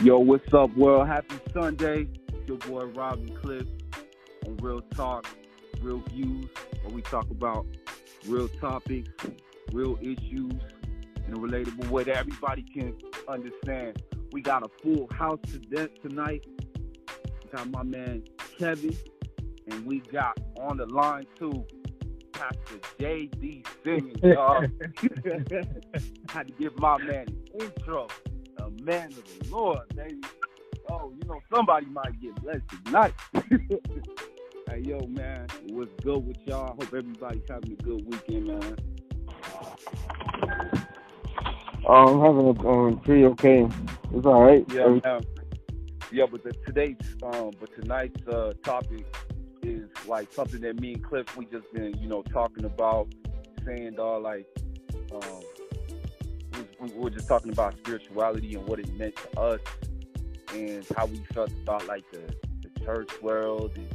Yo, what's up, world? Happy Sunday. It's your boy Robin Cliff on Real Talk, Real Views, where we talk about real topics, real issues in a relatable way that everybody can understand. We got a full house to tonight. We got my man Kevin, and we got on the line too Pastor J.D. Simmons, y'all. had to give my man an intro man of the Lord, baby. Oh, you know, somebody might get blessed tonight. hey, yo, man, what's good with y'all? Hope everybody's having a good weekend, man. I'm having a um, pretty okay. It's all right. Yeah, um, yeah, but the, today's um, but tonight's uh, topic is like something that me and Cliff we just been you know talking about, saying dog like um, we were just talking about spirituality and what it meant to us and how we felt about like the, the church world and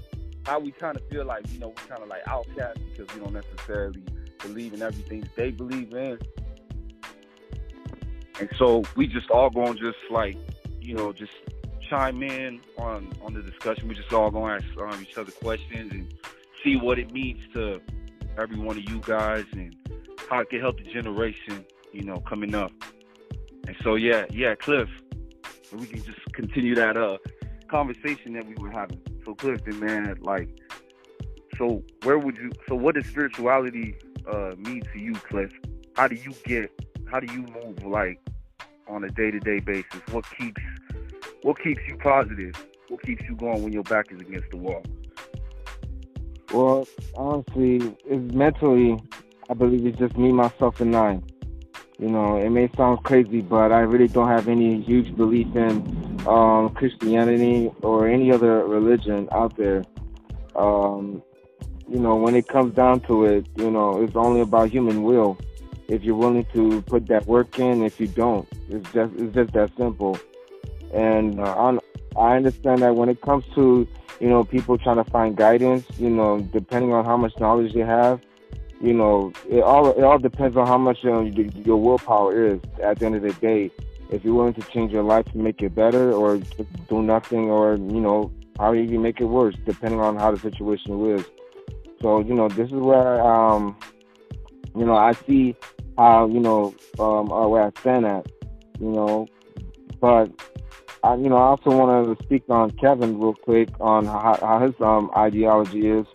how we kind of feel like, you know, we're kind of like outcasts because we don't necessarily believe in everything they believe in. And so we just all going just like, you know, just chime in on on the discussion. We just all going to ask um, each other questions and see what it means to every one of you guys and how it can help the generation you know, coming up. And so yeah, yeah, Cliff, we can just continue that uh conversation that we were having. So Clifton, man, like, so where would you? So what does spirituality uh mean to you, Cliff? How do you get? How do you move like on a day to day basis? What keeps what keeps you positive? What keeps you going when your back is against the wall? Well, honestly, it's mentally. I believe it's just me, myself, and I. You know, it may sound crazy, but I really don't have any huge belief in um, Christianity or any other religion out there. Um, you know, when it comes down to it, you know, it's only about human will. If you're willing to put that work in, if you don't, it's just it's just that simple. And uh, on, I understand that when it comes to you know people trying to find guidance, you know, depending on how much knowledge they have, you know, it all it all depends on how much your your willpower is. At the end of the day, if you're willing to change your life to make it better, or do nothing, or you know, how you make it worse, depending on how the situation is. So you know, this is where um, you know, I see how you know um, uh, where I stand at. You know, but I, you know, I also want to speak on Kevin real quick on how, how his um, ideology is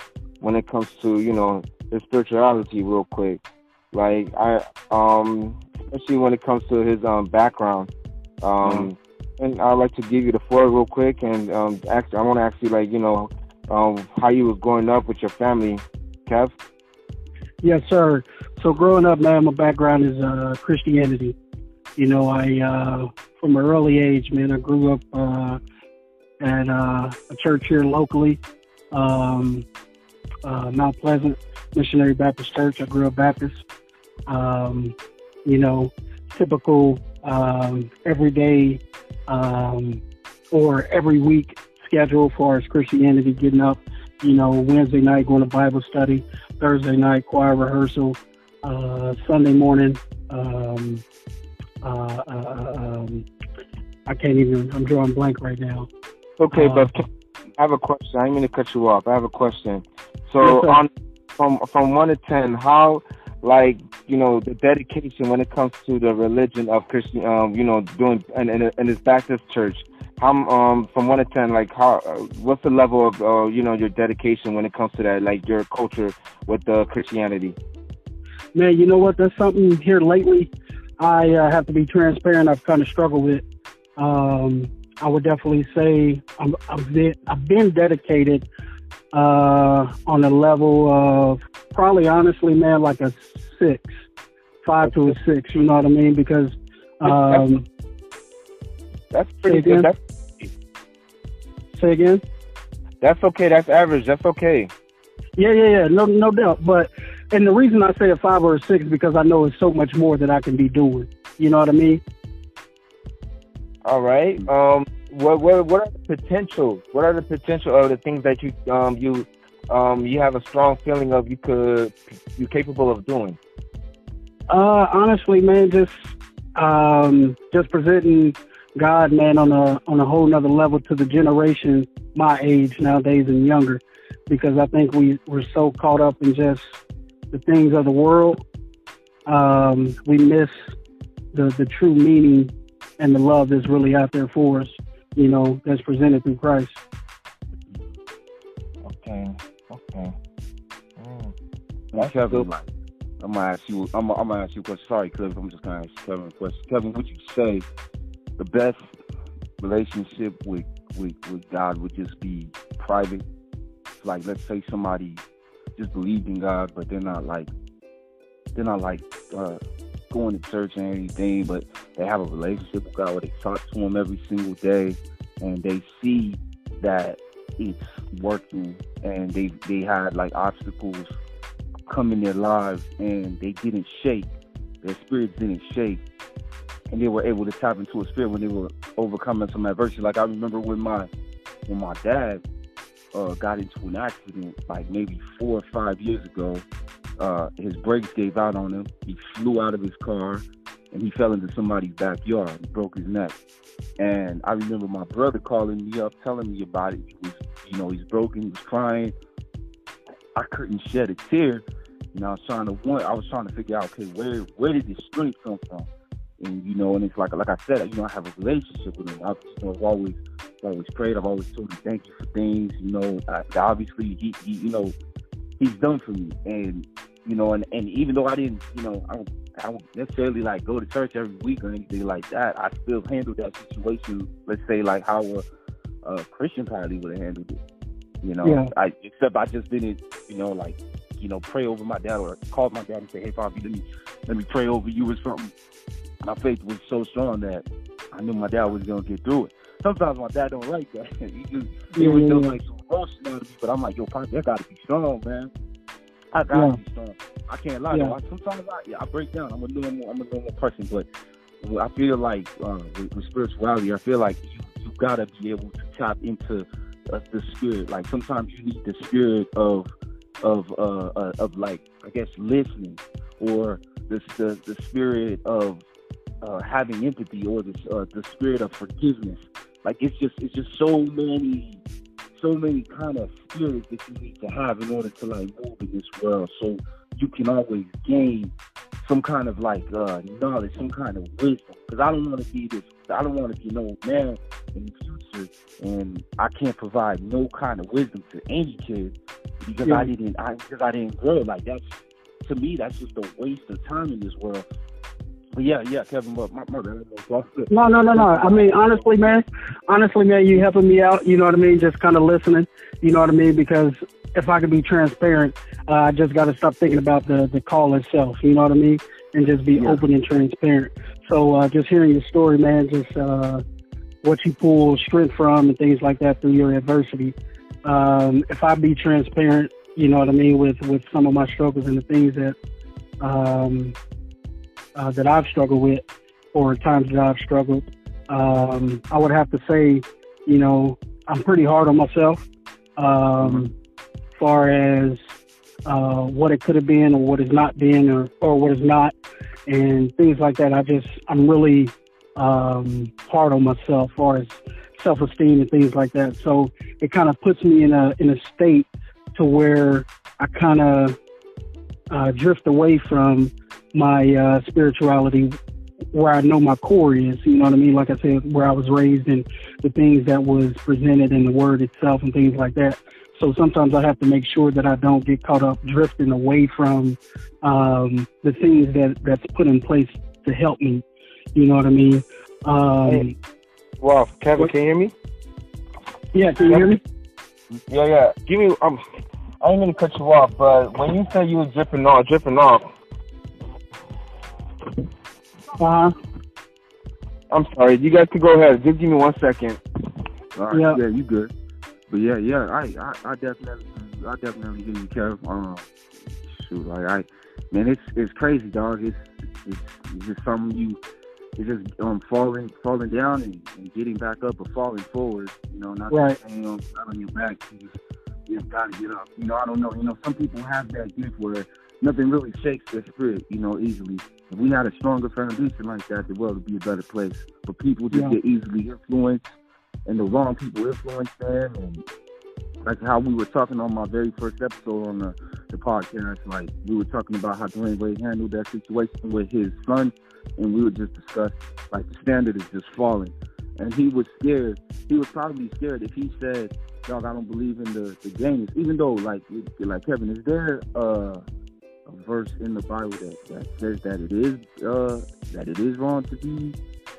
when it comes to you know his spirituality real quick. Like I um especially when it comes to his um background. Um mm-hmm. and I'd like to give you the floor real quick and um actually I wanna ask you like, you know, um how you was growing up with your family, Kev? Yes, sir. So growing up, man, my background is uh Christianity. You know, I uh from an early age, man, I grew up uh at uh, a church here locally, um, uh, Mount Pleasant. Missionary Baptist Church. I grew up Baptist. Um, you know, typical um, everyday um, or every week schedule for as Christianity getting up. You know, Wednesday night going to Bible study, Thursday night choir rehearsal, uh, Sunday morning. Um, uh, uh, uh um, I can't even. I'm drawing blank right now. Okay, but uh, I have a question. I didn't mean to cut you off. I have a question. So yes, on from from one to ten, how like you know the dedication when it comes to the religion of Christian, um, you know, doing and and, and his Baptist church. How um from one to ten, like how uh, what's the level of uh, you know your dedication when it comes to that, like your culture with the uh, Christianity? Man, you know what? That's something here lately. I uh, have to be transparent. I've kind of struggled with. Um, I would definitely say I'm, I've been, I've been dedicated uh, on a level of probably honestly, man, like a six, five to a six. You know what I mean? Because um, that's pretty good. That's, say again. That's okay. That's average. That's okay. Yeah, yeah, yeah. No, no doubt. But and the reason I say a five or a six because I know it's so much more that I can be doing. You know what I mean? All right. Um, what what what are the potential? What are the potential of the things that you um you um you have a strong feeling of you could you're capable of doing? Uh, honestly, man, just um just presenting God, man, on a on a whole nother level to the generation my age nowadays and younger, because I think we we're so caught up in just the things of the world, um, we miss the the true meaning and the love that's really out there for us. You know, that's presented through Christ. Okay. Okay. Mm. That's Kevin, like, I'm gonna ask you. I'm, I'm gonna ask you a question. Sorry, Cliff. I'm just gonna ask Kevin a question. Kevin, would you say the best relationship with with with God would just be private? Like, let's say somebody just believed in God, but they're not like they're not like uh, going to church and anything, but they have a relationship with God where they talk to Him every single day, and they see that it's working, and they they had like obstacles come in their lives, and they didn't shake, their spirits didn't shake, and they were able to tap into a spirit when they were overcoming some adversity. Like I remember when my when my dad uh, got into an accident like maybe four or five years ago. Uh, his brakes gave out on him. He flew out of his car and he fell into somebody's backyard and broke his neck. And I remember my brother calling me up, telling me about it. He was, you know, he's broken. He was crying. I couldn't shed a tear. You know, I was trying to one. I was trying to figure out, okay, where where did this strength come from? And you know, and it's like like I said, you know, I have a relationship with him. I've, you know, I've always always prayed. I've always told him thank you for things. You know, I, obviously he, he, you know, he's done for me, and you know, and and even though I didn't, you know, I don't, I don't necessarily like go to church every week or anything like that. I still handled that situation. Let's say like how a, a Christian probably would have handled it. You know, Yeah. I except I just didn't, you know, like you know, pray over my dad or call my dad and say, hey, Bobby, let me let me pray over you or something. My faith was so strong that I knew my dad was gonna get through it. Sometimes my dad don't like that. he just he Yeah, yeah, just yeah. like some roasting out of me, but I'm like, yo, Poppy, I gotta be strong, man. I gotta Yeah. be strong. I can't lie. Yeah. I, sometimes I, yeah, I break down. I'm a normal, I'm a normal person, but I feel like uh, with, with spirituality, I feel like you you gotta be able to tap into uh, the spirit. Like sometimes you need the spirit of of uh, uh of like I guess listening or the the, the spirit of uh, having empathy or the uh, the spirit of forgiveness. Like it's just it's just so many so many kind of spirits that you need to have in order to like move in this world. So you can always gain some kind of like uh, knowledge, some kind of wisdom. Because I don't want to be this. I don't want to be no man in the future, and I can't provide no kind of wisdom to any kid because Yeah. I didn't. I because I didn't grow. Like that's to me, that's just a waste of time in this world. But yeah, yeah, Kevin, my my, my bad. No, no, no, no. I mean, honestly, man, honestly, man, you helping me out. You know what I mean? Just kind of listening. You know what I mean? Because if I could be transparent, uh, I just got to stop thinking about the the call itself. You know what I mean? And just be Yeah. open and transparent. So uh, just hearing your story, man, just uh, what you pull strength from and things like that through your adversity. Um, if I be transparent, you know what I mean, with with some of my struggles and the things that um, uh, that I've struggled with, or times that I've struggled, um, I would have to say, you know, I'm pretty hard on myself, um, far as uh, what it could have been or what has not been or, or what is not, and things like that. I just, I'm really um, hard on myself, far as self-esteem and things like that. So it kind of puts me in a in a state to where I kind of uh, drift away from my uh, spirituality where I know my core is, you know what I mean? Like I said, where I was raised and the things that was presented in the word itself and things like that. So sometimes I have to make sure that I don't get caught up drifting away from um, the things that that's put in place to help me. You know what I mean? Um, Hey. Well, Kevin, What- can you hear me? yeah, can you hear me? Yeah, yeah. Give me. Um, I ain't gonna cut you off, but when you said you were dripping off, dripping off, Uh huh. I'm sorry. You guys can go ahead. Just give me one second. All right, Yeah. yeah. you good. But yeah, yeah, I, I, I definitely, I definitely hear you, Kev. Um, shoot, like I, man, it's it's crazy, dog. It's it's, it's just something you, it's just um falling, falling down and, and getting back up, or falling forward. You know, not Right. staying on, not on your back. You just, you just gotta get up. You know, I don't know. You know, some people have that gift where nothing really shakes their spirit, you know, easily. If we had a stronger foundation like that, the world would be a better place. But people just yeah. get easily influenced, and the wrong people influence them, and like how we were talking on my very first episode on the, the podcast, like we were talking about how Dwyane Wade handled that situation with his son, and we were just discuss like the standard is just falling. And he was scared. He was probably scared if he said, "Dog, I don't believe in the the games." Even though, like, like Kevin, is there uh, a verse in the Bible that, that says that it is uh, that it is wrong to be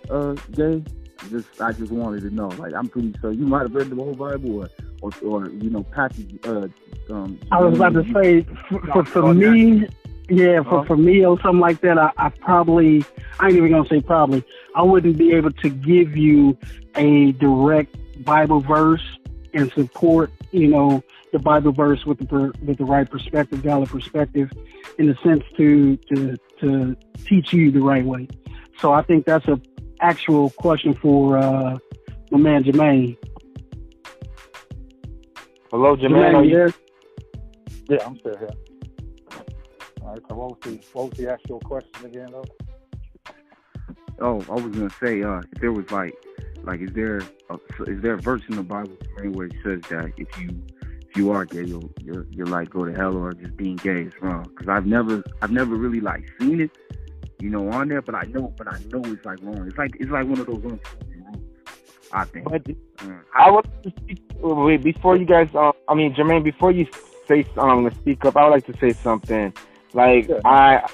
uh, gay? Just I just wanted to know. Like, I'm pretty sure you might have read the whole Bible, or or, or you know, Patrick. Uh, um, I was about to say, for, for, for me, yeah, for, for me or something like that, I, I probably, I ain't even gonna say probably, I wouldn't be able to give you a direct Bible verse and support, you know, the Bible verse with the with the right perspective, valid perspective, in a sense to to to teach you the right way. So I think that's a actual question for uh, my man Jermaine. Hello, Jermaine. Are you there? Yeah, I'm still here. All right. So what was the what was the actual question again, though? Oh, I was gonna say, uh, if there was like, like, is there a, is there a verse in the Bible where it says that if you if you are gay, you'll you're, you're like go to hell or just being gay is wrong? Because I've never I've never really like seen it, you know, on there, but I know but I know it's like wrong. It's like it's like one of those rules. I think. But, uh, I would wait before you guys. Uh, I mean, Jermaine, before you say um speak up, I would like to say something. Like I,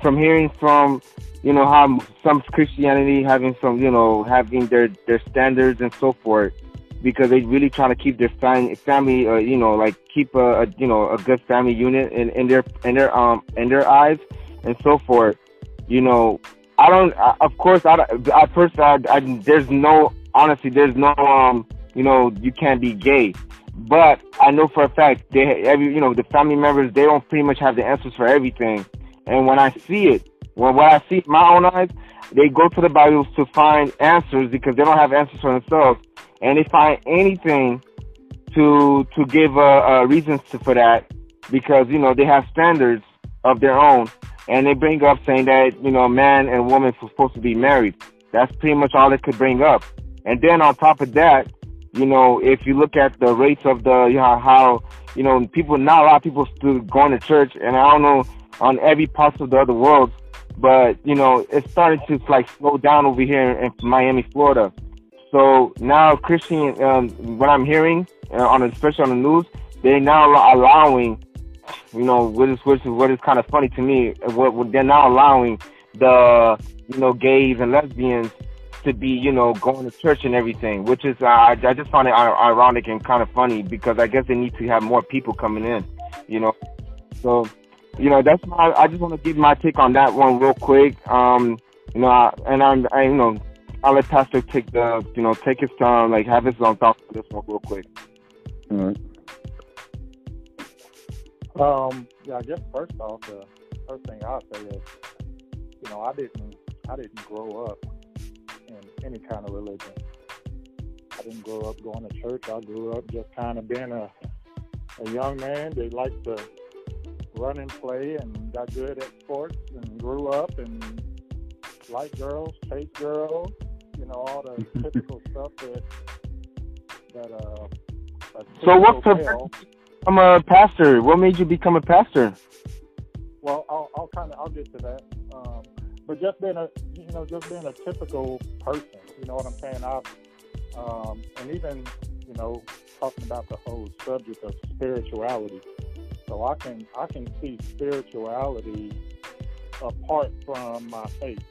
from hearing from, you know, how some Christianity having some, you know, having their their standards and so forth, because they really trying to keep their family, family, uh, you know, like keep a, a, you know a good family unit in, in their in their um in their eyes and so forth. You know, I don't. I, of course, I, I first, I, I, there's no honestly, there's no um, you know, you can't be gay. But I know for a fact they every you know the family members they don't pretty much have the answers for everything. And when I see it, when when I see my own eyes, they go to the Bible to find answers because they don't have answers for themselves, and they find anything to to give a, a reasons to, for that because you know they have standards of their own, and they bring up saying that you know a man and woman are supposed to be married. That's pretty much all they could bring up. And then on top of that, you know, if you look at the rates of the, you know, how, you know, people, not a lot of people still going to church, and I don't know on every part of the other world, but, you know, it's starting to like slow down over here in Miami, Florida. So now Christian, um, what I'm hearing, uh, on especially on the news, they're now allowing, you know, what is which is what is kind of funny to me. What, what they're now allowing the, you know, gays and lesbians to be, you know, going to church and everything, which is, uh, I, I just find it ironic and kind of funny because I guess they need to have more people coming in, you know. So, you know, that's my, I just want to give my take on that one real quick. Um, you know, I, and I'm, I, you know, I'll let Pastor take the, you know, take his time, like have his own thoughts on this one real quick. All right. Um, yeah, I guess first off, the first thing I'll say is, you know, I didn't, I didn't grow up in any kind of religion. I didn't grow up going to church. I grew up just kind of being a, a young man that liked to run and play and got good at sports and grew up and liked girls, chased girls, you know, all the typical stuff that that uh. So what's the I'm a pastor? What made you become a pastor? Well, I'll, I'll kind of I'll get to that. Um, but just being a you know just being a typical person. You know what I'm saying? I um, and even you know talking about the whole subject of spirituality. So I can I can see spirituality apart from my faith.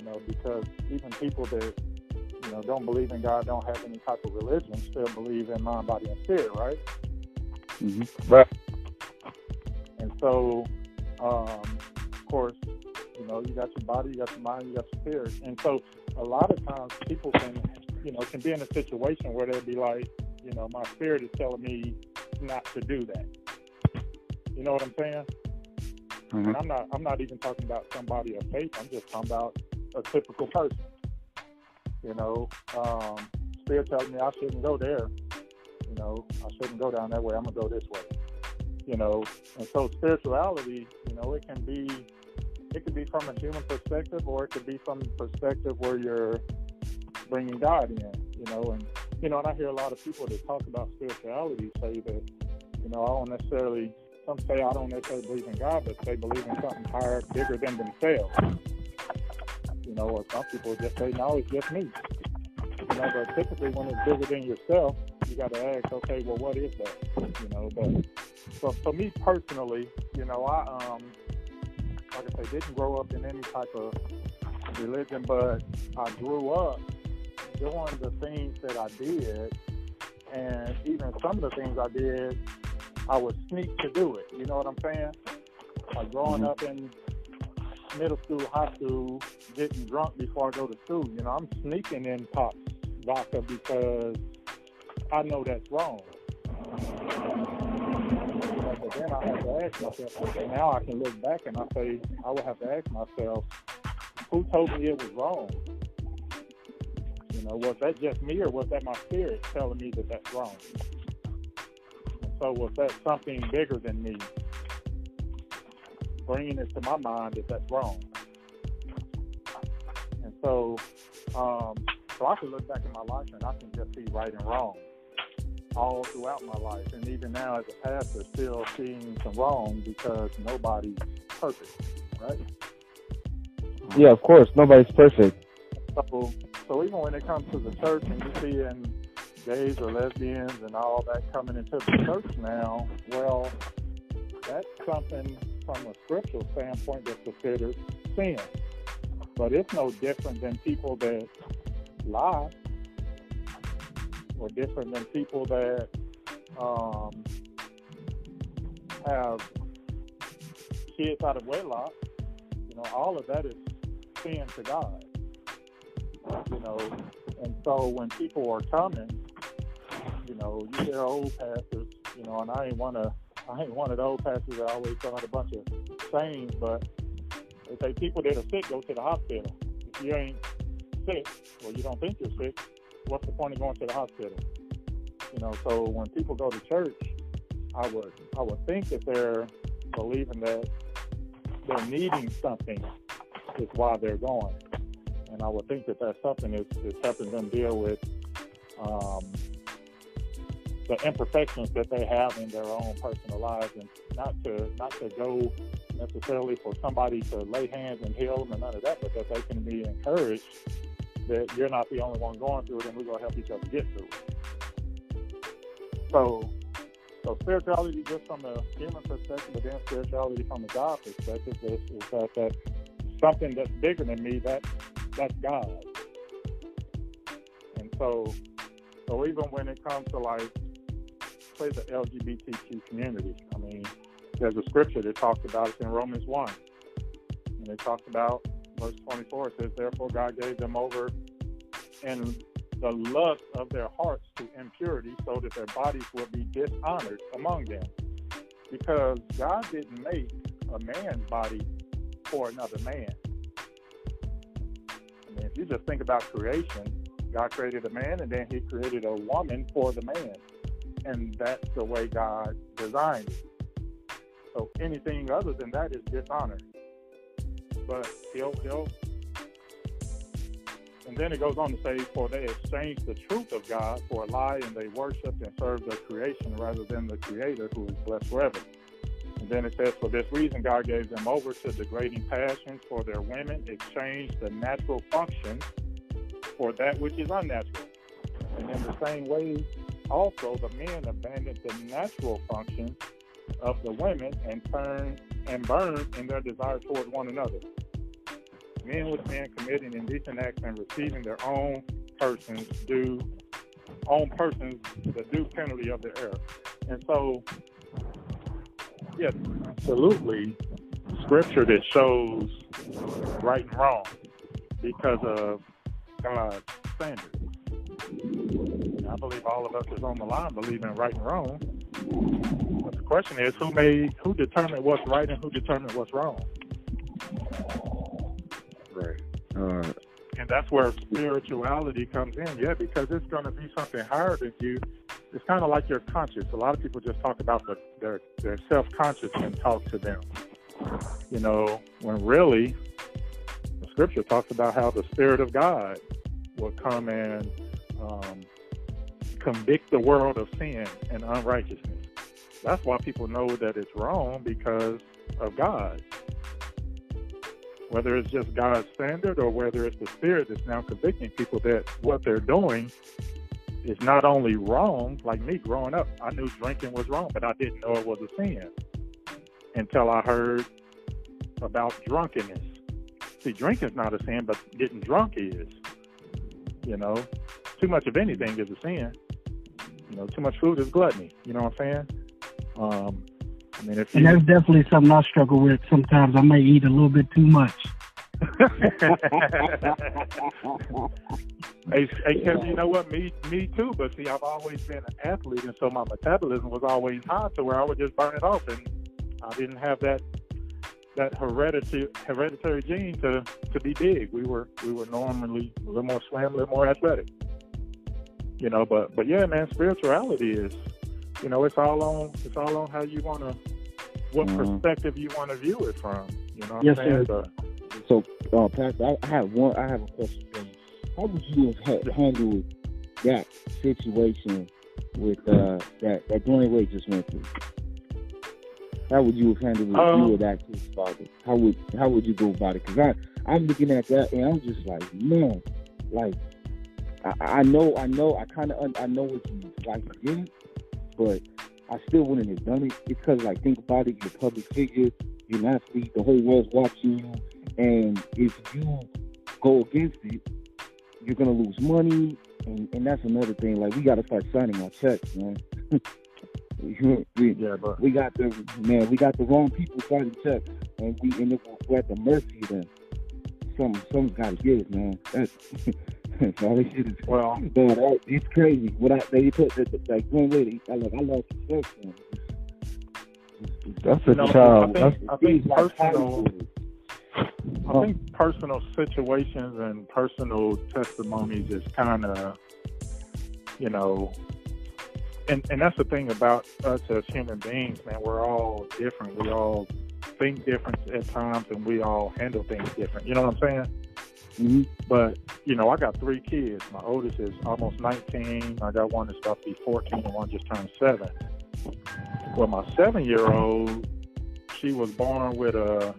You know, because even people that you know don't believe in God, don't have any type of religion, still believe in mind, body, and spirit, right? Mm-hmm. Right. And so, um, of course, you know, you got your body, you got your mind, you got your spirit. And so a lot of times people can, you know, can be in a situation where they'd be like, you know, my spirit is telling me not to do that. You know what I'm saying? Mm-hmm. And I'm not I'm not even talking about somebody of faith. I'm just talking about a typical person. You know, um, spirit tells me I shouldn't go there. You know, I shouldn't go down that way. I'm gonna go this way. you know, and so spirituality, you know, it can be it could be from a human perspective, or it could be from the perspective where you're bringing God in, you know, and you know, and I hear a lot of people that talk about spirituality say that, you know, I don't necessarily. Some say I don't necessarily believe in God, but they believe in something higher, bigger than themselves. You know, or some people just say, no, it's just me. You know, but typically when it's bigger than yourself, you got to ask, okay, well, what is that? You know, but so for me personally, you know, I um, like I say, didn't grow up in any type of religion, but I grew up doing the things that I did, and even some of the things I did, I would sneak to do it. You know what I'm saying? Like growing mm-hmm. up in middle school, high school, getting drunk before I go to school. You know, I'm sneaking in pop vodka because I know that's wrong. But then I have to ask myself, okay, now I can look back and I say, I would have to ask myself, who told me it was wrong? You know, was that just me or was that my spirit telling me that that's wrong? So was that something bigger than me bringing it to my mind that that's wrong? And so, um, so I can look back in my life and I can just see right and wrong all throughout my life. And even now as a pastor, still seeing some wrong because nobody's perfect, right? Yeah, of course. Nobody's perfect. So, so even when it comes to the church and you see in gays or lesbians and all that coming into the church now, well, that's something from a scriptural standpoint that's considered sin. But it's no different than people that lie or different than people that um, have kids out of wedlock. You know, all of that is sin to God. You know, and so when people are coming, you know, you hear old pastors, you know, and I ain't one of I ain't one of those pastors that always throw out a bunch of sayings, but they say people that are sick go to the hospital. If you ain't sick or you don't think you're sick, what's the point of going to the hospital? You know, so when people go to church, I would I would think that they're believing that they're needing something is why they're going, and I would think that that something is, is helping them deal with um, the imperfections that they have in their own personal lives, and not to not to go necessarily for somebody to lay hands and heal them and none of that, but that they can be encouraged that you're not the only one going through it, and we're going to help each other get through it. So, so spirituality just from a human perspective, but then spirituality from a God perspective is, is that that something that's bigger than me. That that's God. And so, so even when it comes to like, say the LGBTQ community, I mean, there's a scripture that talks about it in Romans one, and it talks about verse 24 it says, Therefore God gave them over in the lust of their hearts to impurity, so that their bodies would be dishonored among them. Because God didn't make a man's body for another man. I mean, if you just think about creation, God created a man and then he created a woman for the man. And that's the way God designed it. So anything other than that is dishonor but he'll he'll and then it goes on to say, For they exchanged the truth of God for a lie, and they worshiped and served the creation rather than the Creator who is blessed forever. And then it says, For this reason, God gave them over to degrading passions for their women, exchanged the natural function for that which is unnatural. And in the same way, also the men abandoned the natural function of the women and turned and burned in their desire toward one another men with men committing indecent acts and receiving their own persons due own persons the due penalty of their error. And so, yes, absolutely, scripture that shows right and wrong because of God's standard. I believe all of us is on the line believing right and wrong. But the question is, who made, who determined what's right and who determined what's wrong? Right. Uh, and that's where spirituality comes in, yeah, because it's going to be something higher than you it's kind of like your conscience. A lot of people just talk about the, their their self conscious and talk to them. You know, when really the scripture talks about how the Spirit of God will come and um, convict the world of sin and unrighteousness. That's why people know that it's wrong because of God. Whether it's just God's standard or whether it's the Spirit that's now convicting people that what they're doing is not only wrong, like me growing up, I knew drinking was wrong, but I didn't know it was a sin until I heard about drunkenness. See, drinking's not a sin, but getting drunk is. You know, too much of anything is a sin. You know, too much food is gluttony. You know what I'm saying? Um, I mean, and that's definitely something I struggle with. Sometimes I may eat a little bit too much. hey, hey, Kevin, you know what? Me, me too. But see, I've always been an athlete, and so my metabolism was always high, to where I would just burn it off, and I didn't have that that hereditary hereditary gene to to be big. We were we were normally a little more slim, a little more athletic. You know, but but yeah, man, spirituality is, you know, it's all on it's all on how you want to, what mm-hmm. perspective you want to view it from. You know, yes, sir. So, so uh, Pastor, I, I have one. I have a question for you. How would you have handled that situation with uh, that that Dwyane Wade just went through? How would you have handled it um, you were that kid's father? How would how would you go about it? Because I I'm looking at that and I'm just like, man, like I, I know I know I kind of I know what you like do, but I still wouldn't have done it because like think about it, you're a public figure, you're an athlete, the whole world's watching you, and if you go against it, you're gonna lose money, and, and that's another thing. Like we gotta start signing our checks, man. we, yeah, but we got the man, we got the wrong people signing checks, and we and we're at the mercy of them. Some some's got to give, man. That's all this shit is. Well, but I, it's crazy. What I they put the, the, like one way, I like I lost the sex. That's a no, child. I think, I think personal. I think personal situations and personal testimonies is kind of, you know, and and that's the thing about us as human beings, man. We're all different. We all think different at times, and we all handle things different. You know what I'm saying? Mm-hmm. But you know, I got three kids. My oldest is almost 19. I got one that's about to be 14, and one just turned seven. Well, my seven-year-old, she was born with a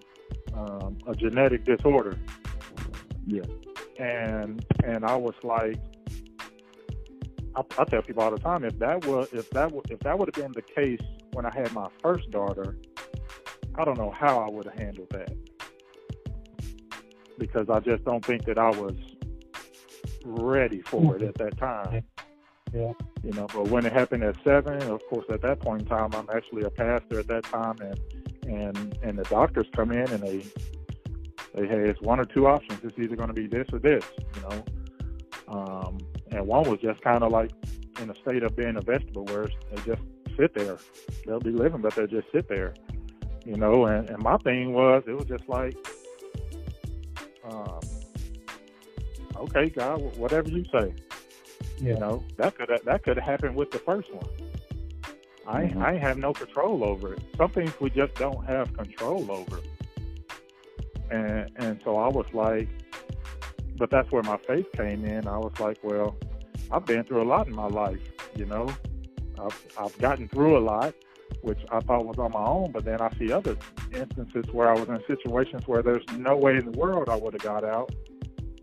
um, a genetic disorder. Yeah. And and I was like, I, I tell people all the time, if that was if that were, if that would have been the case when I had my first daughter, I don't know how I would have handled that because I just don't think that I was ready for it at that time. Yeah. You know, but when it happened at seven, of course, at that point in time, I'm actually a pastor at that time, and and and the doctors come in and they they hey, it's one or two options. It's either going to be this or this, you know. Um, and one was just kind of like in a state of being a vegetable, where they just sit there. They'll be living, but they'll just sit there, you know. And, and my thing was, it was just like, um, okay, God, whatever you say. Yeah. You know, that could that could have happened with the first one. I mm-hmm. I have no control over it. Some things we just don't have control over. And and so I was like, but that's where my faith came in. I was like, well, I've been through a lot in my life, you know. I've I've gotten through a lot, which I thought was on my own, but then I see other instances where I was in situations where there's no way in the world I would have got out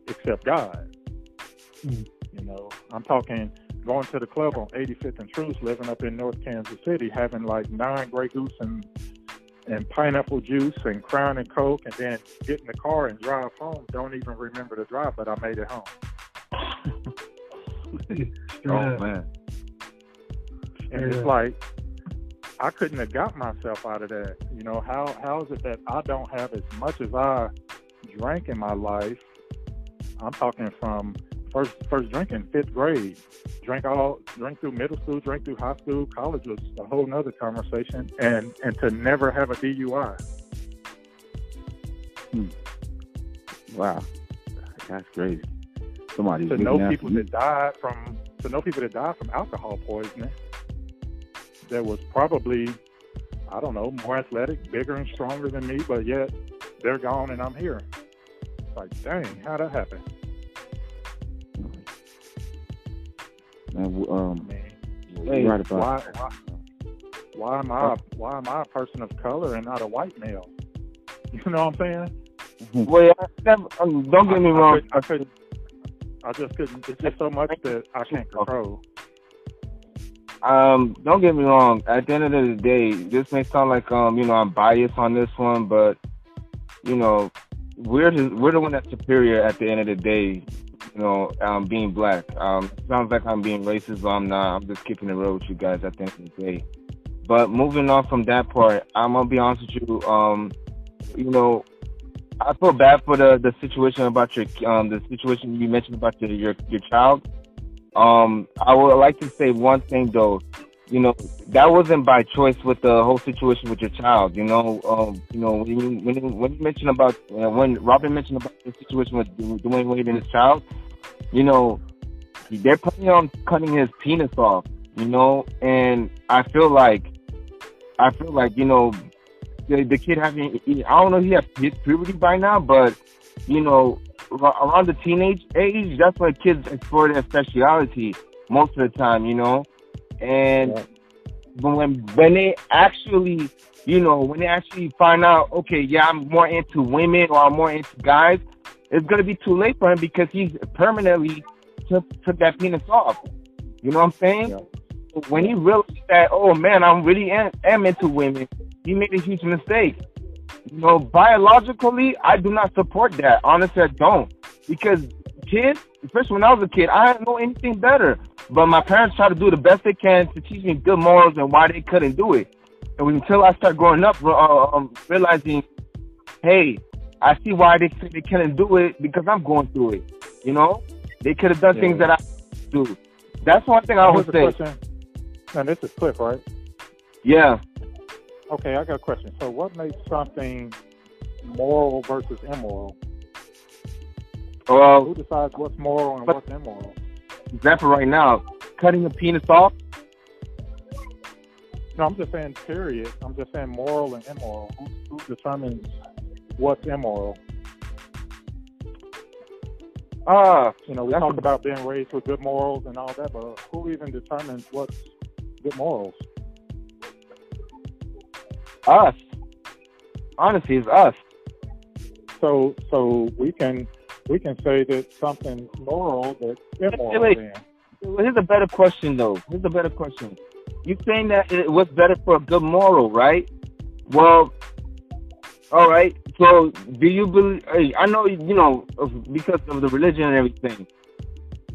except God. Mm-hmm. You know, I'm talking going to the club on 85th and Troost, living up in North Kansas City, having like nine Grey Goose and and pineapple juice and Crown and Coke, and then get in the car and drive home. Don't even remember the drive, but I made it home. oh man! And yeah. it's like I couldn't have got myself out of that. You know how how is it that I don't have as much as I drank in my life? I'm talking from first first drinking fifth grade drank all drink through middle school, drink through high school, college was a whole nother conversation, and and to never have a DUI. Hmm. Wow, that's crazy. Somebody to know people that died from to know people that died from alcohol poisoning that was probably, I don't know, more athletic, bigger and stronger than me, but yet they're gone and I'm here. It's like, dang, how'd that happen? And, um, Man, you're right about why, why, why am I why am I a person of color and not a white male? You know what I'm saying? Well, yeah, never, um, don't get me I, wrong. I, couldn't, I just couldn't. It's just so much that I can't control. Um, don't get me wrong. At the end of the day, this may sound like um, you know, I'm biased on this one, but you know, we're the, we're the one that's superior at the end of the day. You know, um, being black. Um, sounds like I'm being racist, but I'm not. I'm just keeping it real with you guys at the end of the day. But moving on from that part, I'm gonna be honest with you. Um, you know, I feel bad for the the situation about your um the situation you mentioned about your your, your child. Um, I would like to say one thing though. You know, that wasn't by choice with the whole situation with your child. You know, um, you know when you when you, when you mentioned about uh, when Robin mentioned about the situation with Dwyane Wade and his child. You know, they're planning on cutting his penis off. You know, and I feel like I feel like you know the, the kid having I don't know if he has puberty by now, but you know around the teenage age, that's when kids explore their sexuality most of the time, you know, and Yeah. when when they actually you know when they actually find out okay yeah I'm more into women or I'm more into guys, it's gonna be too late for him because he's permanently took took that penis off. You know what I'm saying? Yeah. When he realized that, oh man, I'm really am, am into women, he made a huge mistake. You know, biologically, I do not support that. Honestly, I don't. Because kids, especially when I was a kid, I didn't know anything better. But my parents tried to do the best they can to teach me good morals and why they couldn't do it. Was until I started growing up, uh, um, realizing, hey, I see why they say they couldn't do it because I'm going through it. You know, they could have done Yeah. things that I do. That's one thing I would say. question. And this is Cliff, right? Yeah. Okay, I got a question. So, what makes something moral versus immoral? Well, Who decides what's moral and what's immoral? example right now, cutting a penis off. No, I'm just saying, period. I'm just saying moral and immoral. Who, who determines what's immoral? Ah, You know, we talk about being raised with good morals and all that, but who even determines what's good morals? Us. Honestly, is us. So, so we can we can say that something moral that's immoral. wait. Well, Here's a better question, though. Here's a better question. You saying that it was better for a good moral, right? Well, all right. So, do you believe? I know you know because of the religion and everything.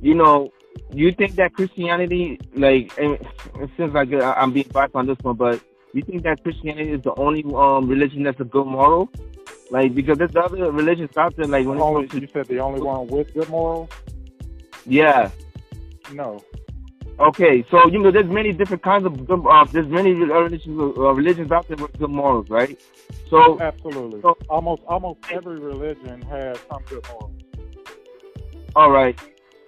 You know, you think that Christianity, like, it seems like I'm being biased on this one, but you think that Christianity is the only um religion that's a good moral? Like, because there's other religions out there, like when Only to you said the only one with good morals? yeah. No. Okay, so you know, there's many different kinds of good, uh, there's many religions, uh, religions out there with good morals, right? So, Absolutely. So- almost almost every religion has some good morals. all right,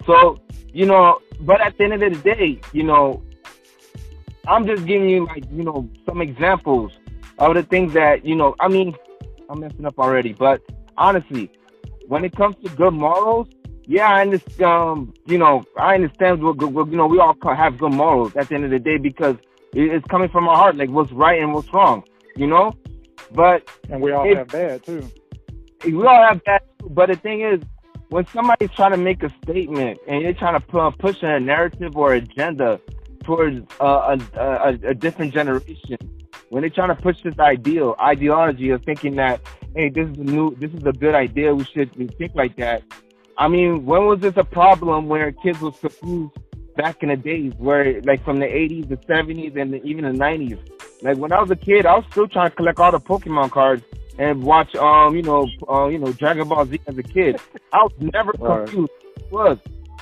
so you know, but at the end of the day, you know, I'm just giving you like you know some examples of the things that you know. I mean, I'm messing up already, but honestly, when it comes to good morals, yeah, I understand. Um, you know, I understand what, what you know. We all have good morals at the end of the day because it's coming from our heart, like what's right and what's wrong. You know, but And we all If- have bad too. we all have that. too, But the thing is, when somebody's trying to make a statement and they're trying to pu- push a narrative or agenda towards uh, a, a, a different generation, when they're trying to push this ideal ideology of thinking that hey, this is a new, this is a good idea, we should think like that. I mean, when was this a problem where kids was confused back in the days, where like from the 80s, the 70s, and the, even the 90s? Like when I was a kid, I was still trying to collect all the Pokemon cards and watch, um, you know, uh, you know, Dragon Ball Z as a kid. I was never Right. confused. Was,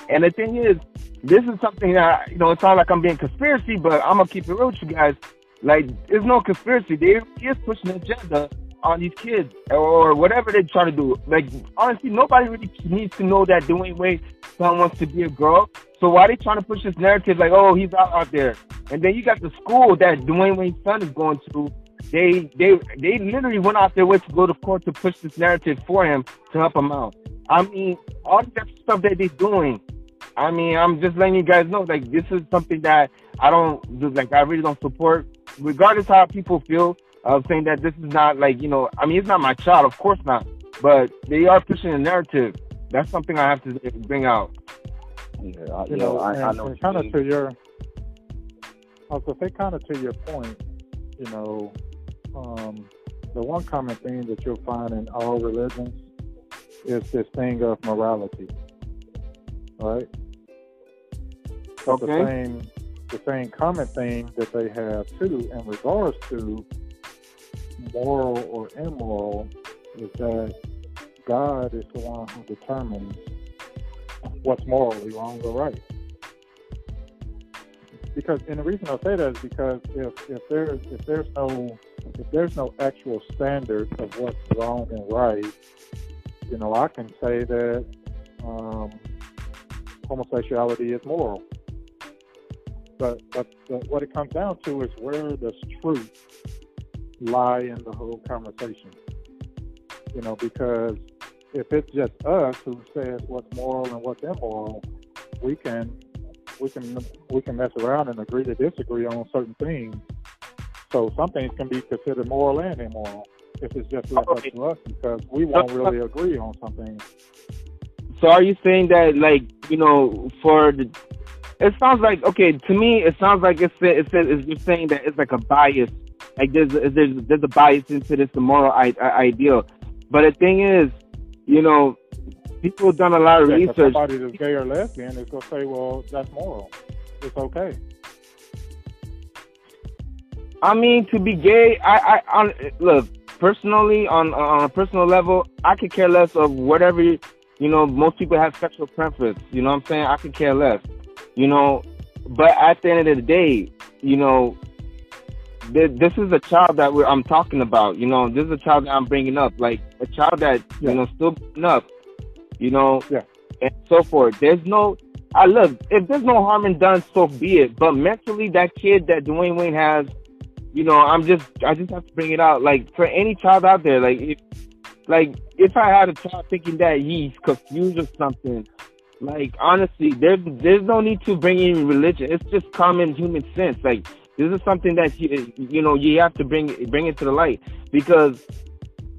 and the thing is, this is something that you know. It sounds like I'm being conspiracy, but I'm gonna keep it real with you guys. Like, there's no conspiracy. They is pushing an agenda on these kids or whatever they're trying to do. Like, honestly, nobody really needs to know that Dwyane Wade son wants to be a girl. So why they trying to push this narrative like, oh, he's out out there? And then you got the school that Dwayne Wayne's son is going to. They they they literally went out their way to go to court to push this narrative for him to help him out. I mean, all that stuff that they're doing. I mean, I'm just letting you guys know, like, this is something that I don't, do, like, I really don't support, regardless how people feel of saying that this is not, like, you know, I mean, it's not my child, of course not, but they are pushing a narrative. That's something I have to bring out. Yeah, I, you know, I, I know. Kind of to your, I was gonna say, kind of to your point, you know, um, the one common thing that you'll find in all religions is this thing of morality, right? But okay. the same the same common theme that they have too in regards to moral or immoral is that God is the one who determines what's morally wrong or right. Because and the reason I say that is because if, if there's if there's no if there's no actual standard of what's wrong and right, you know, I can say that um, homosexuality is moral. But, but, but what it comes down to is where does truth lie in the whole conversation? You know, because if it's just us who says what's moral and what's immoral, we can we can we can mess around and agree to disagree on certain things. So some things can be considered moral and immoral if it's just left okay. up to us because we won't really agree on something. So are you saying that like you know for the it sounds like okay to me it sounds like it's it's, it's you're saying that it's like a bias like there's there's there's a bias into this moral I, I, ideal but the thing is you know people have done a lot of yeah, research somebody that's gay or lesbian is gonna say well that's moral it's okay I mean, to be gay, I, I, I look personally on on a personal level. I could care less of whatever you know. Most people have sexual preference. You know what I'm saying? I could care less. You know, but at the end of the day, you know, th- this is a child that I'm talking about. You know, this is a child that I'm bringing up, like a child that yeah. you know still up. You know, yeah, and so forth. There's no I look, if there's no harm in done, so be it. But mentally, that kid that Dwyane Wade has you know, I'm just I just have to bring it out. Like for any child out there, like if like if I had a child thinking that he's confused or something, like honestly, there's there's no need to bring in religion. It's just common human sense. Like this is something that you you know you have to bring bring it to the light because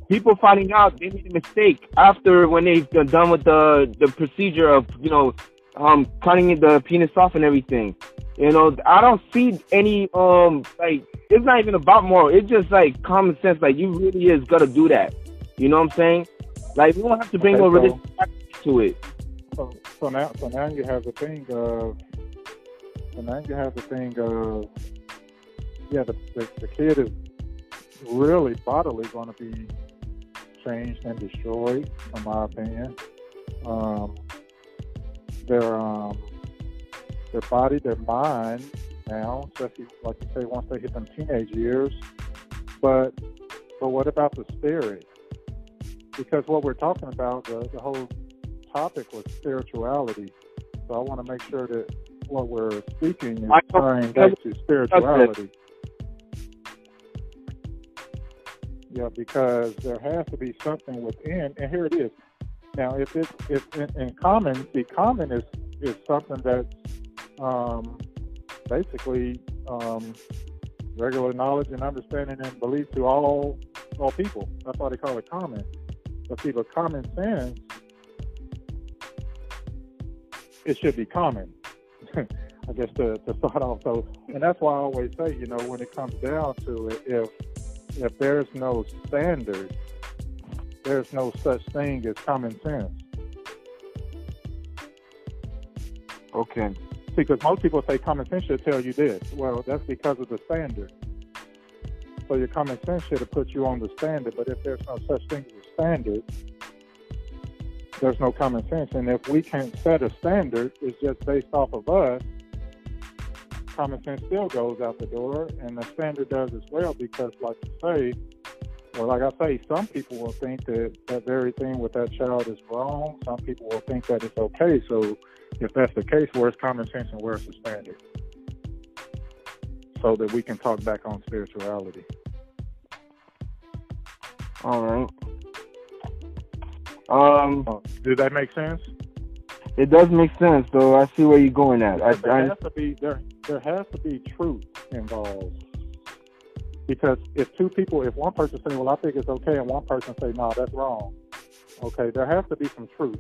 people finding out they made a mistake after when they've done with the the procedure of you know um cutting the penis off and everything. You know, I don't see any um like it's not even about moral. It's just like common sense. Like you really is gonna do that. You know what I'm saying? Like we don't have to bring okay, no religion to it. So, now, so now you have the thing of, so now you have the thing of, yeah, the the, the kid is really bodily going to be changed and destroyed, in my opinion. Um, their um, their body, their mind now, especially like you say, once they hit them teenage years. But but what about the spirit? Because what we're talking about, the, the whole topic was spirituality. So I want to make sure that what we're speaking is tying back to spirituality. Yeah, because there has to be something within, and here it is. Now, if it's if in, in common, the common is is something that's um, basically um, regular knowledge and understanding and belief to all all people. That's why they call it common. But see, but common sense, it should be common. I guess to, to start off. So, and that's why I always say, you know, when it comes down to it, if if there's no standard, there's no such thing as common sense. Okay because most people say common sense should tell you this. Well, that's because of the standard. So your common sense should have put you on the standard. But if there's no such thing as a standard, there's no common sense. And if we can't set a standard, it's just based off of us. Common sense still goes out the door, and the standard does as well because, like you say, Well, like I say, some people will think that that very thing with that child is wrong. Some people will think that it's okay. So, if that's the case, where's common sense and where's the standard? So that we can talk back on spirituality. All right. Um, Uh, Did that make sense? it does make sense, though. I see where you're going at. I, there I, has to be there there has to be truth involved. Because if two people, if one person say, "Well, I think it's okay," and one person say, "No, that's wrong," okay, there has to be some truth,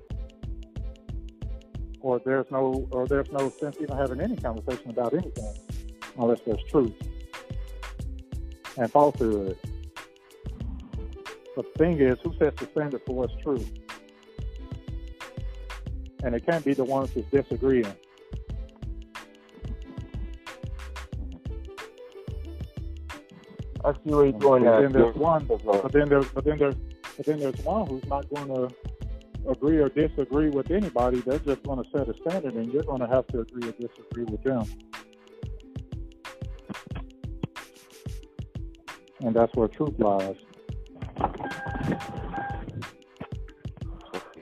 or there's no, or there's no sense even having any conversation about anything unless there's truth and falsehood. But the thing is, who sets the standard for what's true? And it can't be the ones that's disagreeing. I see where you're going But then there's one, but then there's, but then there's, but then there's one who's not going to agree or disagree with anybody. They're just going to set a standard, and you're going to have to agree or disagree with them. And that's where truth lies.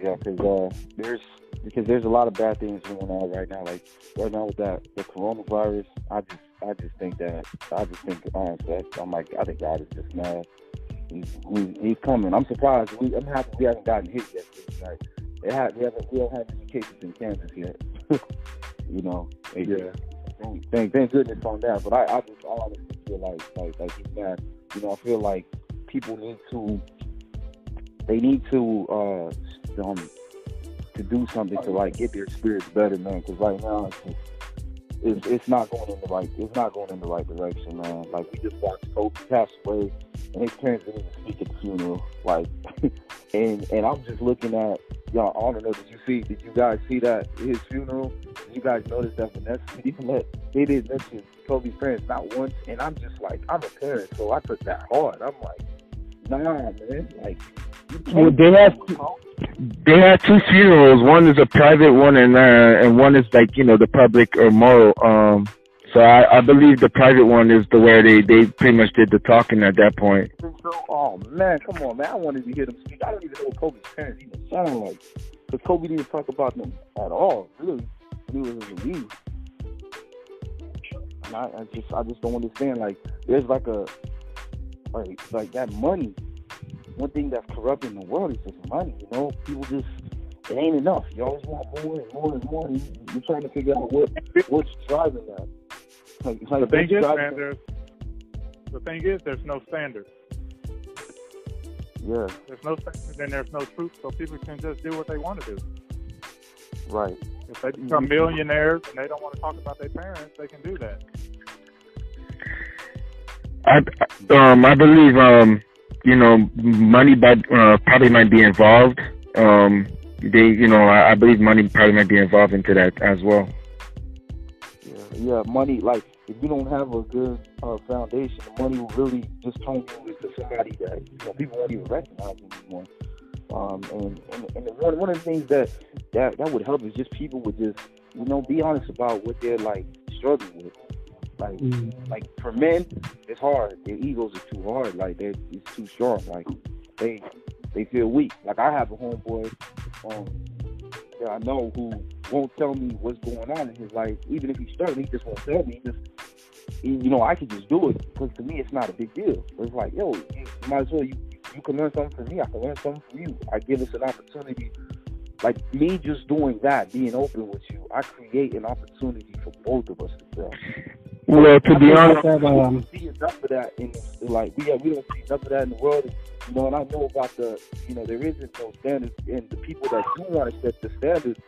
Yeah, because uh, there's because there's a lot of bad things going on right now. Like right now with that the coronavirus, I just I just think that I just think honestly, I'm like I think God is just mad. He's he, he's coming. I'm surprised. We, I'm happy we haven't gotten hit yet. Like it ha we haven't we don't have any cases in Kansas yet. you know. It- Yeah. Thank, thank, thank goodness on that. But I, I just honestly feel like like like he's mad. You know, I feel like people need to they need to uh um to do something to like get their spirits better, man. Because right now it's, it's it's not going in the right it's not going in the right direction, man. Like we just watched Kobe pass away, and his parents didn't even speak at the funeral. Like, and and I'm just looking at y'all. I don't know. Did you see? Did you guys see that his funeral? Did you guys notice that Vanessa even let they didn't mention Kobe's parents not once? And I'm just like, I'm a parent, so I took that hard. I'm like, nah, man. Like, Well, they have they had two funerals. One is a private one, and uh, and one is like you know the public or moral. Um, so I, I believe the private one is the where they they pretty much did the talking at that point. Oh man, come on, man! I wanted to hear them speak. I don't even know what Kobe's parents even sound like, because Kobe didn't talk about them at all, really, he was in the league. And I, I just, I just don't understand. Like, there's like a, like, like that money. One thing that's corrupting the world is just money. You know, people just, it ain't enough. You always want more and more and more. And you- you're trying to figure out what, what's driving that. Like, like The thing is, driving man, there's the thing is, there's no standard. Yeah, There's no standard, and there's no truth, so people can just do what they want to do. right. If they become millionaires and they don't want to talk about their parents, they can do that. I um I believe um you know money but uh, probably might be involved. Um, they you know I, I believe money probably might be involved into that as well. Yeah, yeah, money. Like if you don't have a good uh, foundation, money will really just turn you into somebody that you know, people won't even recognize anymore. Um, and and, and one one of the things that, that that would help is just people would just you know be honest about what they're like struggling with. Like like for men, it's hard. Their egos are too hard. Like they're it's too strong. Like they they feel weak. Like I have a homeboy um, that I know who won't tell me what's going on in his life. Even if he's struggling, he just won't tell me. He just he- you know I can just do it because to me it's not a big deal. It's like yo, you might as well you you can learn something from me. I can learn something from you. I give us an opportunity. Like me just doing that, being open with you, I create an opportunity for both of us to grow. Well, to be honest, think that, um, We see enough of that in like we we don't see enough of that in the world. You know, and I know about the you know there isn't no standards, and the people that do want to set the standards,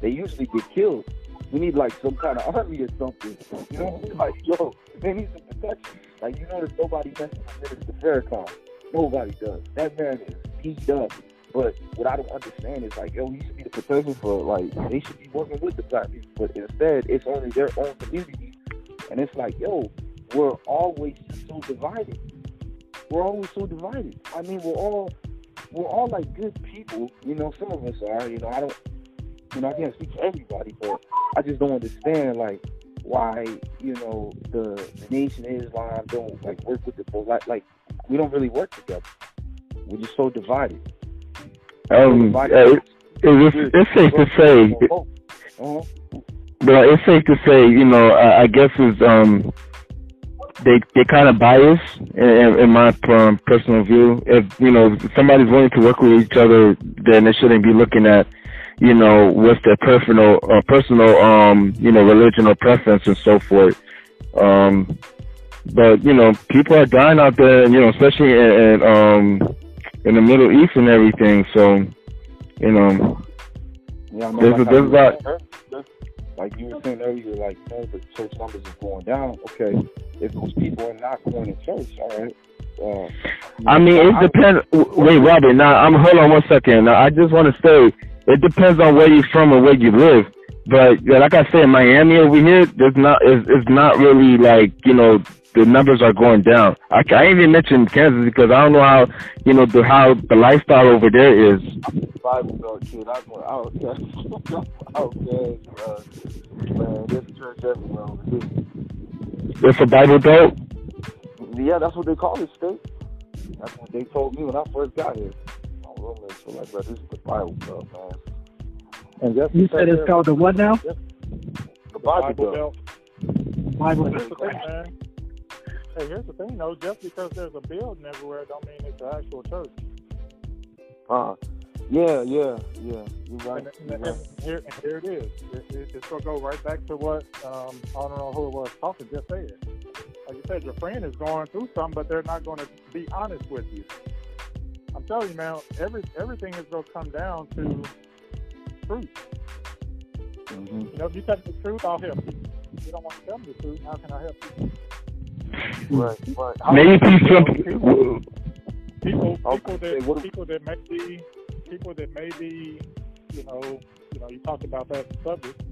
they usually get killed. We need like some kind of army or something. You know, like yo, they need some protection. Like you notice nobody messes with Minister Farrakhan. Nobody does. That man is beat up. But what I don't understand is like, yo, he should be the protection for like they should be working with the black people, but instead it's only their own community, and it's like, yo, we're always so divided. We're always so divided. I mean, we're all we're all like good people. You know, some of us are. You know, I don't. You know, I can't speak for everybody, but I just don't understand like why you know the, the Nation Islam don't like work with the like like we don't really work together. We're just so divided. Um, uh, it's, it's safe to say, Uh-huh. But it's safe to say, you know, I, I guess it's um, they they kind of biased in, in my um, personal view. If you know if somebody's willing to work with each other, then they shouldn't be looking at, you know, what's their personal uh, personal um, you know, religion or preference and so forth. Um, but you know, people are dying out there, and you know, especially in, in um in the Middle East and everything. So, you know, Yeah, I know, There's a- like, there's a- you said, like you were saying earlier, like oh, the church numbers is going down. Okay, if those people are not going to church, all right. Uh, I mean, it depends. Wait, Robert. Now, I'm hold on one second. Now, I just want to say it depends on where you're from and where you live. But yeah, like I said, Miami over here, there's not is it's not really like you know the numbers are going down. I, ca- I ain't even mentioned Kansas because I don't know how you know the how the lifestyle over there is. Bible Belt kid. I went out there. out there, uh, man. There's church everywhere over here. It's a Bible Belt. Yeah, that's what they call it, state. That's what they told me when I first got here. My roommates were like, bro, this is the Bible Belt, man. And just You said it's called the what now? the Bible, Bible Belt. Belt. Bible. Here's the thing, man. Hey, here's the thing, though. Just because there's a building everywhere, don't mean it's an actual church. Uh, yeah, yeah, yeah. You're right. And, You're and, right. and here, and here it is. It, it, it's going to go right back to what um, I don't know who it was talking just said. Like you said, your friend is going through something, but they're not going to be honest with you. I'm telling you, man. Every everything is going to come down to truth. Mhm. You know, if you tell the truth, I'll help you. If you don't want to tell me the truth, how can I help you? Right, right. How- Maybe some. People, people Okay, that people that may be people that may be, you know, you know, you talked about that subject.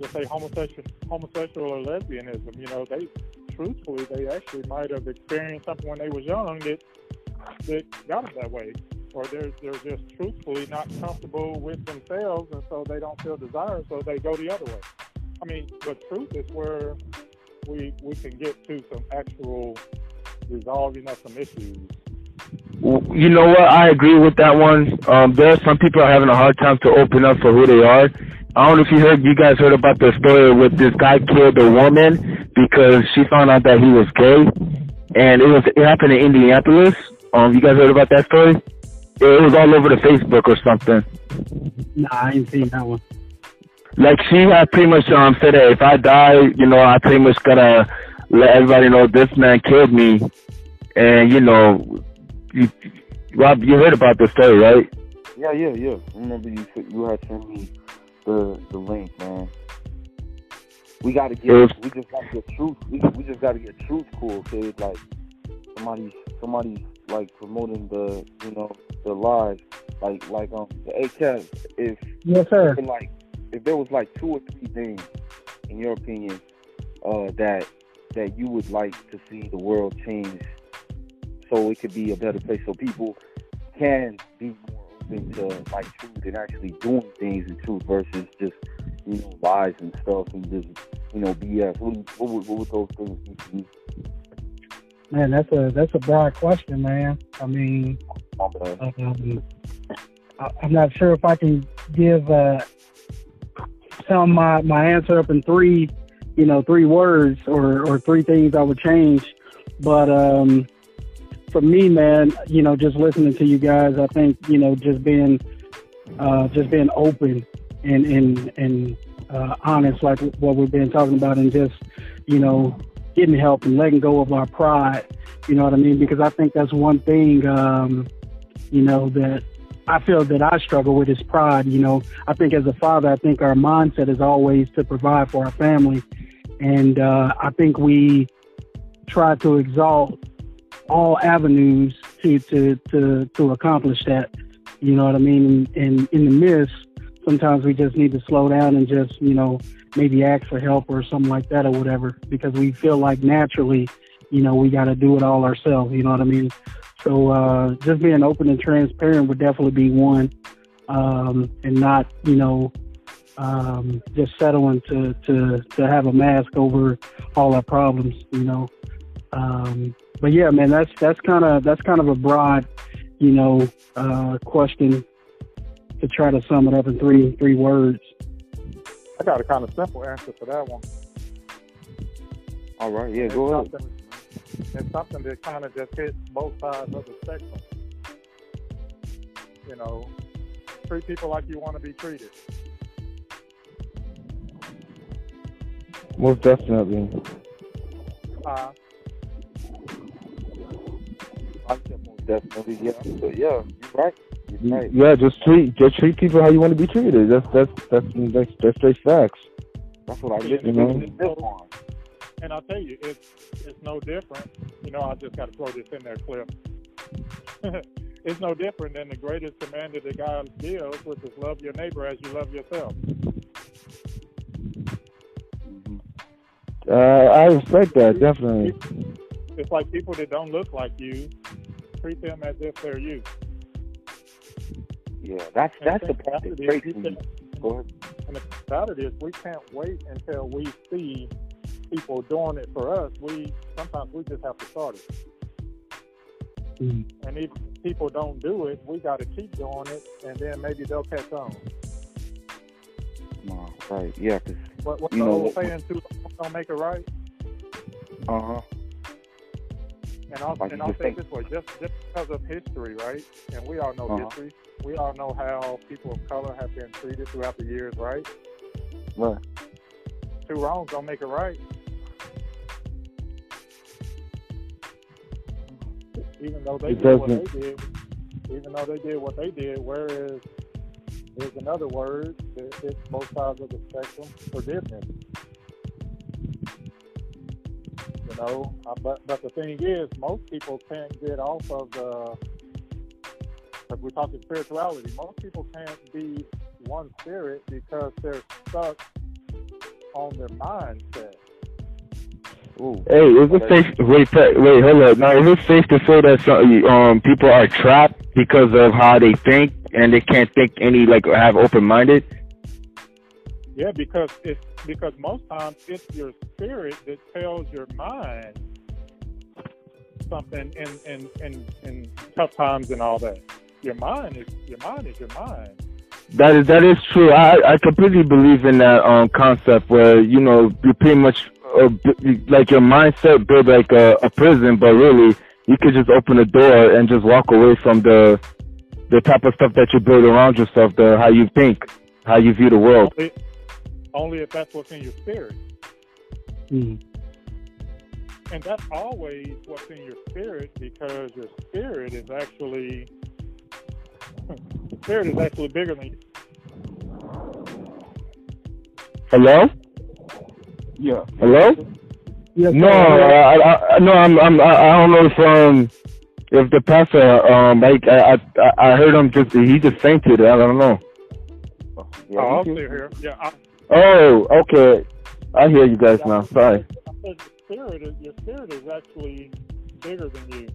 Just say homosexual, homosexual or lesbianism. You know, they truthfully they actually might have experienced something when they was young that that got them that way, or they're they're just truthfully not comfortable with themselves, and so they don't feel desire, so they go the other way. I mean, but truth is where we we can get to some actual resolving of some issues. You know what? I agree with that one. Um, there are some people are having a hard time to open up for who they are. I don't know if you heard, you guys heard about the story with this guy killed a woman because she found out that he was gay, and it was it happened in Indianapolis. Um, you guys heard about that story? It was all over the Facebook or something. Nah, I ain't seen that one. Like she had pretty much um said that if I die, you know, I pretty much gotta let everybody know this man killed me, and you know, you, Rob, you heard about the story, right? Yeah, yeah, yeah. I remember you you had sent me the the link, man. We gotta get was- we just gotta get truth. We we just gotta get truth cool, kid. Like somebody somebody like promoting the you know the lies. Like like um the ACAS if Yes, sir. and like if there was like two or three things in your opinion uh that that you would like to see the world change so it could be a better place so people can be more open to like truth and actually doing things in truth versus just you know lies and stuff and just you know BS. What, what, would, what would those things be to you? Man, that's a that's a broad question, man. I mean, um, I, I'm not sure if I can give uh, sum my my answer up in three, you know, three words or or three things I would change. But um, for me, man, you know, just listening to you guys, I think you know, just being uh, just being open and and and uh, honest, like what we've been talking about, and just you know, getting help and letting go of our pride. You know what I mean? Because I think that's one thing, um, you know, that I feel that I struggle with is pride. You know, I think as a father, I think our mindset is always to provide for our family, and uh, I think we try to exalt all avenues to to to to accomplish that. You know what I mean? And in the midst, sometimes we just need to slow down and just you know maybe ask for help or something like that or whatever because we feel like naturally, you know, we got to do it all ourselves. You know what I mean? So uh, just being open and transparent would definitely be one, um, and not you know um, just settling to, to to have a mask over all our problems. You know, um, but yeah, man, that's that's kind of that's kind of a broad, you know, uh, question to try to sum it up in three three words. I got a kind of simple answer for that one. All right, yeah, go ahead. Something, it's something that kind of just hits both sides of the spectrum. You know, treat people like you want to be treated. Most definitely. Uh, I said most definitely, yeah. But yeah, you're right. You're right. Yeah, just treat just treat people how you want to be treated. That's that's that's that's, that's straight facts. That's what I Yeah, live you know. live on. And I'll tell you, it's it's no different. You know, I just got to throw this in there, Cliff. it's no different than the greatest commandment that God gives, which is love your neighbor as you love yourself. Uh, I respect that definitely. It's like people that don't look like you, treat them as if they're you. Yeah, that's And that's the think part that breaks me. can- Go ahead. And the thing about it is, we can't wait until we see people doing it for us. We sometimes we just have to start it. Mm. And if people don't do it, we got to keep doing it, and then maybe they'll catch on. Right. Yeah, 'cause What, You the know old what- saying? Too long don't make it right. uh huh. And I'll, Like and I'll say think- this way, just just because of history, right? And we all know Uh-huh. history. We all know how people of color have been treated throughout the years, right? Right. Two wrongs don't make it right. Even though they It did what they doesn't. did, even though they did what they did, whereas there's another word that hits both sides of the spectrum, forgiveness. You know, uh, but but the thing is, most people can't get off of the. If we're talking spirituality, most people can't be one spirit because they're stuck on their mindset. Ooh. Hey, is it safe? Wait, wait, hold up. Now, is it safe to say that some, um people are trapped because of how they think and they can't think any like have open minded? Yeah, because it's because most times it's your spirit that tells your mind something in in, in, in tough times and all that. Your mind is your mind is your mind. That is that is true. I I completely believe in that um concept where you know you pretty much like your mindset build like a, a prison, but really you could just open a door and just walk away from the the type of stuff that you build around yourself, the how you think, how you view the world. Only, only if that's what's in your spirit. Mm. And that's always what's in your spirit because your spirit is actually the spirit is actually bigger than you. Hello, Yeah. hello. Yes, No. I, I, I no, I'm, I'm, I I don't know if um, if the pastor um, like I, I, I heard him just he just fainted. I don't know. Yeah, oh, I'm still here. Yeah, I, Oh, okay. I hear you guys now. Sorry. I said your spirit is your spirit is actually bigger than you.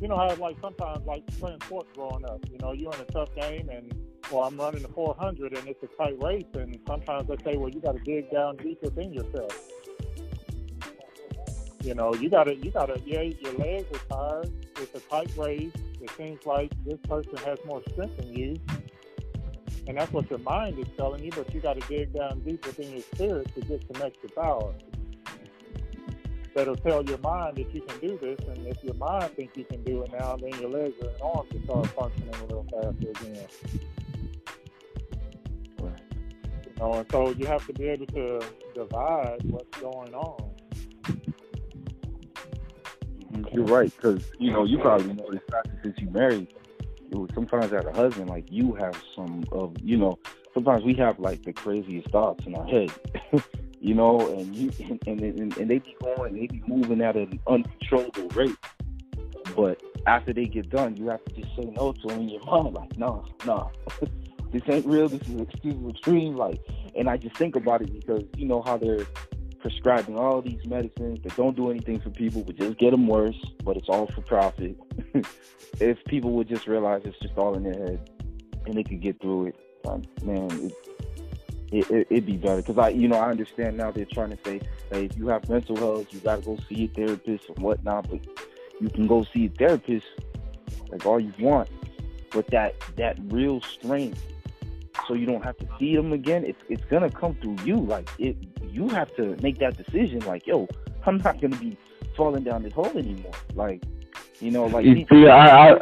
You know how like sometimes like playing sports growing up, you know, you're in a tough game and well I'm running the four hundred and it's a tight race and sometimes they say, Well you gotta dig down deep within yourself. You know, you gotta you gotta yeah, your legs are tired, it's a tight race, it seems like this person has more strength than you. And that's what your mind is telling you, but you got to dig down deep within your spirit to get some extra power. That'll tell your mind that you can do this, and if your mind thinks you can do it now, then your legs and arms will start functioning a little faster again. You know, and so you have to be able to divide what's going on. You're right, because you know you probably know this since you married, sometimes as a husband, like you have some of you know. Sometimes we have like the craziest thoughts in our head, you know, and you and, and and and they be going, they be moving at an uncontrollable rate. But after they get done, you have to just say no to them in your mind, like, no, no, this ain't real. This is extreme, like. And I just think about it because you know how they're prescribing all these medicines that don't do anything for people, but just get them worse. But it's all for profit. if people would just realize it's just all in their head and they could get through it, um, man, it, it, it, it'd be better. Because I, you know, I understand now they're trying to say, hey, if you have mental health, you got to go see a therapist and whatnot. But you can go see a therapist like all you want. But that that real strength, so you don't have to see them again. It's it's gonna come through you. Like it, you have to make that decision. Like yo, I'm not gonna be falling down this hole anymore. Like you know, like You see, I, I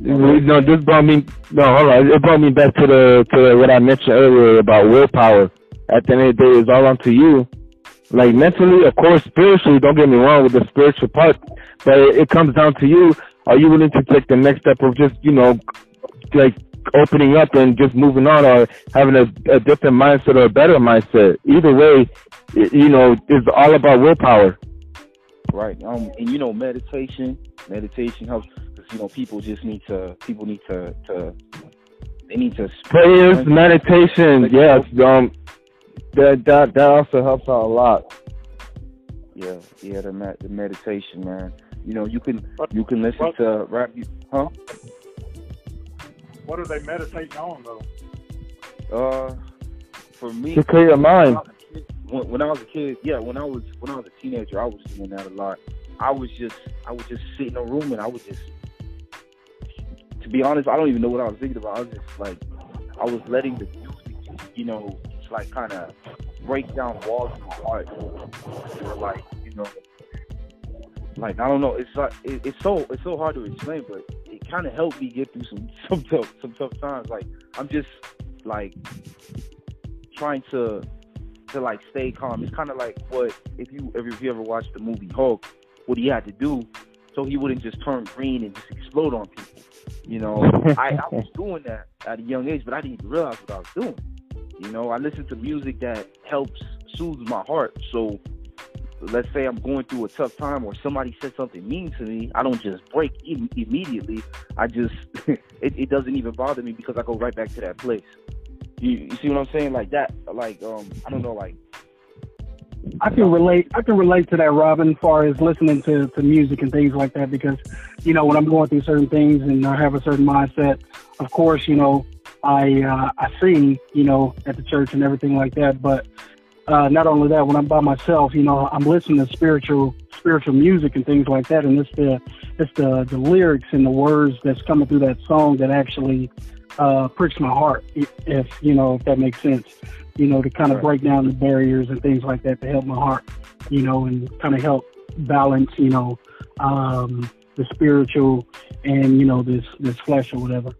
no, this brought me no, hold on. It brought me back to the to what I mentioned earlier about willpower. At the end of the day, it's all up to you. Like mentally, of course, spiritually. Don't get me wrong with the spiritual part, but it, it comes down to you. Are you willing to take the next step of just you know, like opening up and just moving on, or having a, a different mindset or a better mindset? Either way, it, you know, it's all about willpower. right. Um, and you know, meditation, meditation helps because you know people just need to people need to to they need to Prayers, meditation, yes. Um, that that that also helps out a lot. Yeah, yeah, the med- the meditation, man. You know, you can you can listen to rap, huh? What are they meditating on though? Uh, for me, To clear your mind. when, when I was a kid, yeah, when I was when I was a teenager, I was doing that a lot. I was just I would just sit in a room and I would just, to be honest, I don't even know what I was thinking about. I was just like, I was letting the music, you know, just like kind of break down walls in my heart. Or like, you know, like I don't know. It's like it, it's so it's so hard to explain, but it kind of helped me get through some some tough some tough times. Like I'm just like trying to to like stay calm. It's kind of like what if you if you ever watched the movie Hulk, what he had to do so he wouldn't just turn green and just explode on people. You know, I, I was doing that at a young age, but I didn't realize what I was doing. You know, I listen to music that helps soothe my heart. So let's say I'm going through a tough time or somebody said something mean to me, I don't just break Im- immediately. I just it, it doesn't even bother me because I go right back to that place. You, you see what I'm saying? Like that, like um, I don't know, like I can relate. I can relate to that, Robin, far as listening to, to music and things like that. Because, you know, when I'm going through certain things and I have a certain mindset, of course, you know, I uh, I sing, you know, at the church and everything like that. But uh, not only that, when I'm by myself, you know, I'm listening to spiritual spiritual music and things like that. And it's the it's the the lyrics and the words that's coming through that song that actually uh, pricks my heart. If, you know, if that makes sense you know, to kind of break down the barriers and things like that to help my heart, you know, and kind of help balance, you know, um, the spiritual and you know this this flesh or whatever.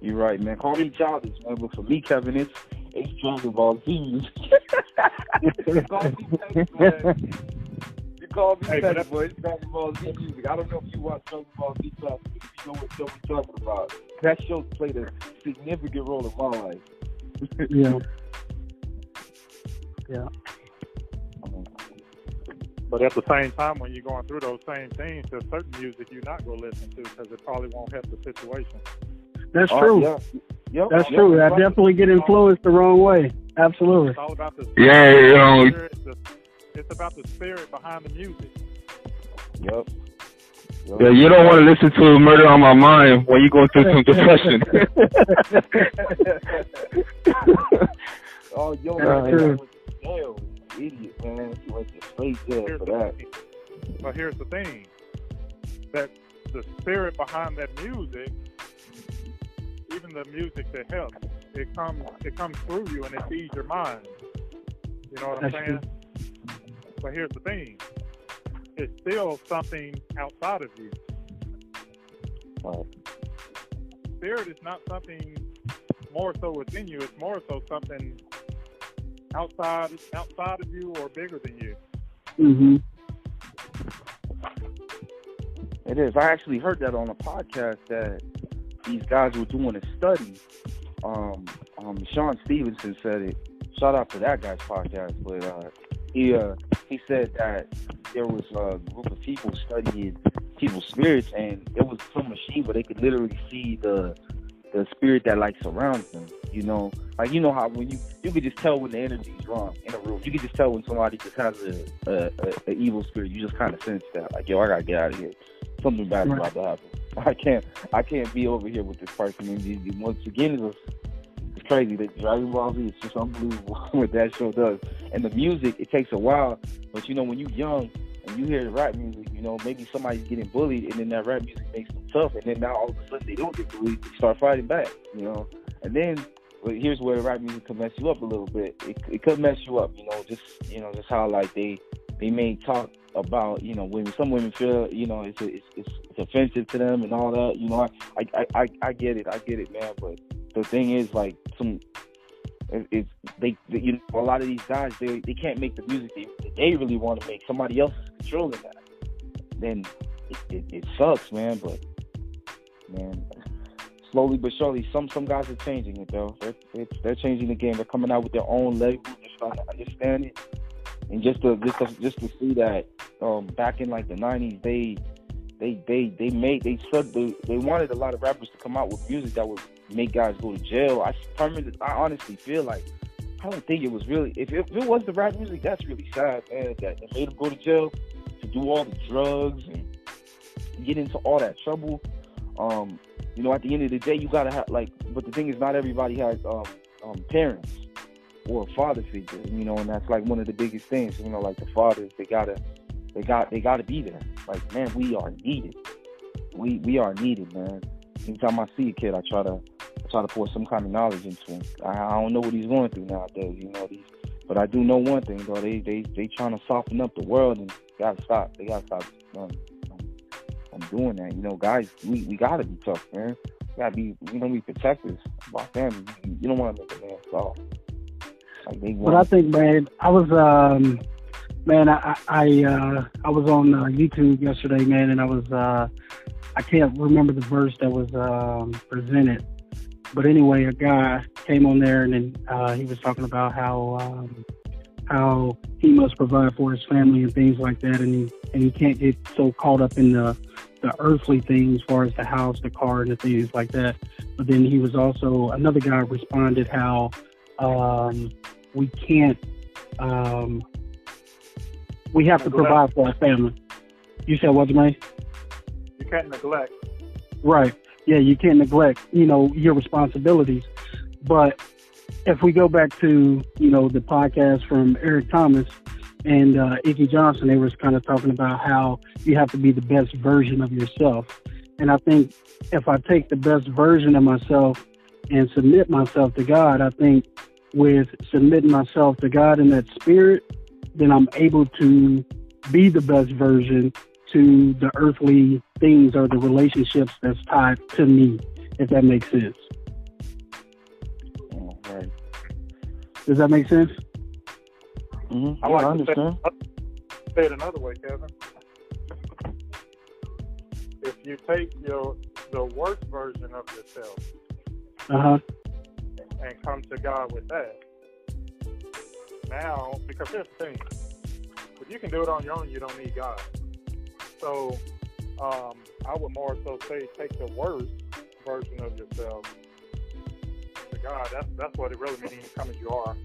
you're right, man. Call me childish, man, but for me, Kevin, it's it's Dragon Ball Z. you call me petty. You call me Hey, but petty, that- boy. It's Dragon Ball Z music. I don't know if you watch Dragon Ball Z classic, if you know what show we're talking about. That show played a significant role in my life. Yeah, But at the same time, when you're going through those same things, there's certain music you're not going to listen to because it probably won't help the situation. that's Oh, true. yeah. Yep, That's yep, true. I right. definitely get influenced the wrong way. Absolutely. It's all about the Yeah, you know, spirit, the, it's about the spirit behind the music. Yep. Yep. yeah, you don't want to listen to Murder on My Mind when you're going through some depression. oh, yo, That's man, true. that was jail. Idiot, man. He went to straight jail Here's for the that. thing. But here's the thing: that the spirit behind that music, even the music that helps, it comes it comes through you and it feeds your mind. You know what I'm That's saying? But here's the thing: it's still something outside of you. Right. Spirit is not something more so within you. It's more so something outside outside of you or bigger than you. hmm It is. I actually heard that on a podcast that these guys were doing a study. Um, um, Shawn Stevenson said it. Shout out to that guy's podcast, but uh, he uh, he said that there was a group of people studying people's spirits, and it was some machine where they could literally see the the spirit that like surrounds them. You know, like you know how when you you could just tell when the energy is wrong in a room. You could just tell when somebody just has a a, a, a evil spirit. You just kind of sense that, like, yo, I gotta get out of here. Something bad is about to happen. I can't I can't be over here with this person. And once again, it's, it's crazy. that Dragon Ball Z is just unbelievable what that show does. And the music, it takes a while, but you know when you're young and you hear the rap music, You know, maybe somebody's getting bullied, and then that rap music makes them tough, and then now all of a sudden they don't get bullied, they start fighting back. You know, and then well, here's where the rap music can mess you up a little bit. It, it could mess you up. You know, just you know, just how like they they may talk about you know women. Some women feel you know it's it's it's, it's offensive to them and all that. You know, I, I I I get it, I get it, man. But the thing is, like some it's they, they, you know a lot of these guys they they can't make the music they, they really want to make. Somebody else is controlling that. Then it, it, it sucks, man. But man, slowly but surely, some some guys are changing it though. They're they're changing the game. They're coming out with their own label. They're starting to understand it, and just to just to, just to see that um, back in like the '90s, they they they they made they said they, they wanted a lot of rappers to come out with music that would make guys go to jail. I I honestly feel like I don't think it was really. If it, if it was the rap music, that's really sad, man. That, that made them go to jail to do all the drugs and get into all that trouble. Um, you know, at the end of the day, you gotta have like. But the thing is, not everybody has um, um, parents or a father figure. You know, and that's like one of the biggest things. You know, like the fathers, they gotta, they got, they gotta be there. Like, man, we are needed. We we are needed, man. Anytime I see a kid, I try to try to pour some kind of knowledge into him. I, I don't know what he's going through nowadays, you know. These, but I do know one thing though. They they they trying to soften up the world and gotta stop. They gotta stop. Um, I'm doing that. You know, guys, we, we gotta be tough, man. Gotta be, you know, we protectors of our family. You don't want to make a man soft. But I think, man, I was, um, man, I I uh, I was on uh, YouTube yesterday, man, and I was, uh, I can't remember the verse that was um, presented, but anyway, a guy came on there and then uh, he was talking about how um, how he must provide for his family and things like that, and he and he can't get so caught up in the the earthly things, as far as the house, the car, and the things like that. But then he was also another guy responded how um, we can't um, we have to provide for our family. You said what, Jermaine? You can't neglect. Right yeah, you can't neglect, you know, your responsibilities. But if we go back to, you know, the podcast from Eric Thomas and uh, Johnson, they was kind of talking about how you have to be the best version of yourself. And I think if I take the best version of myself and submit myself to God, I think with submitting myself to God in that spirit, then I'm able to be the best version to the earthly things or the relationships that's tied to me, if that makes sense. Oh, right. Does that make sense? Mm-hmm. I like I understand. Say, say it another way, Kevin. If you take your the worst version of yourself uh-huh. And come to God with that, now because here's the thing: if you can do it on your own, you don't need God. So um, I would more so say take the worst version of yourself to God. That's that's what it really means. Come as you are.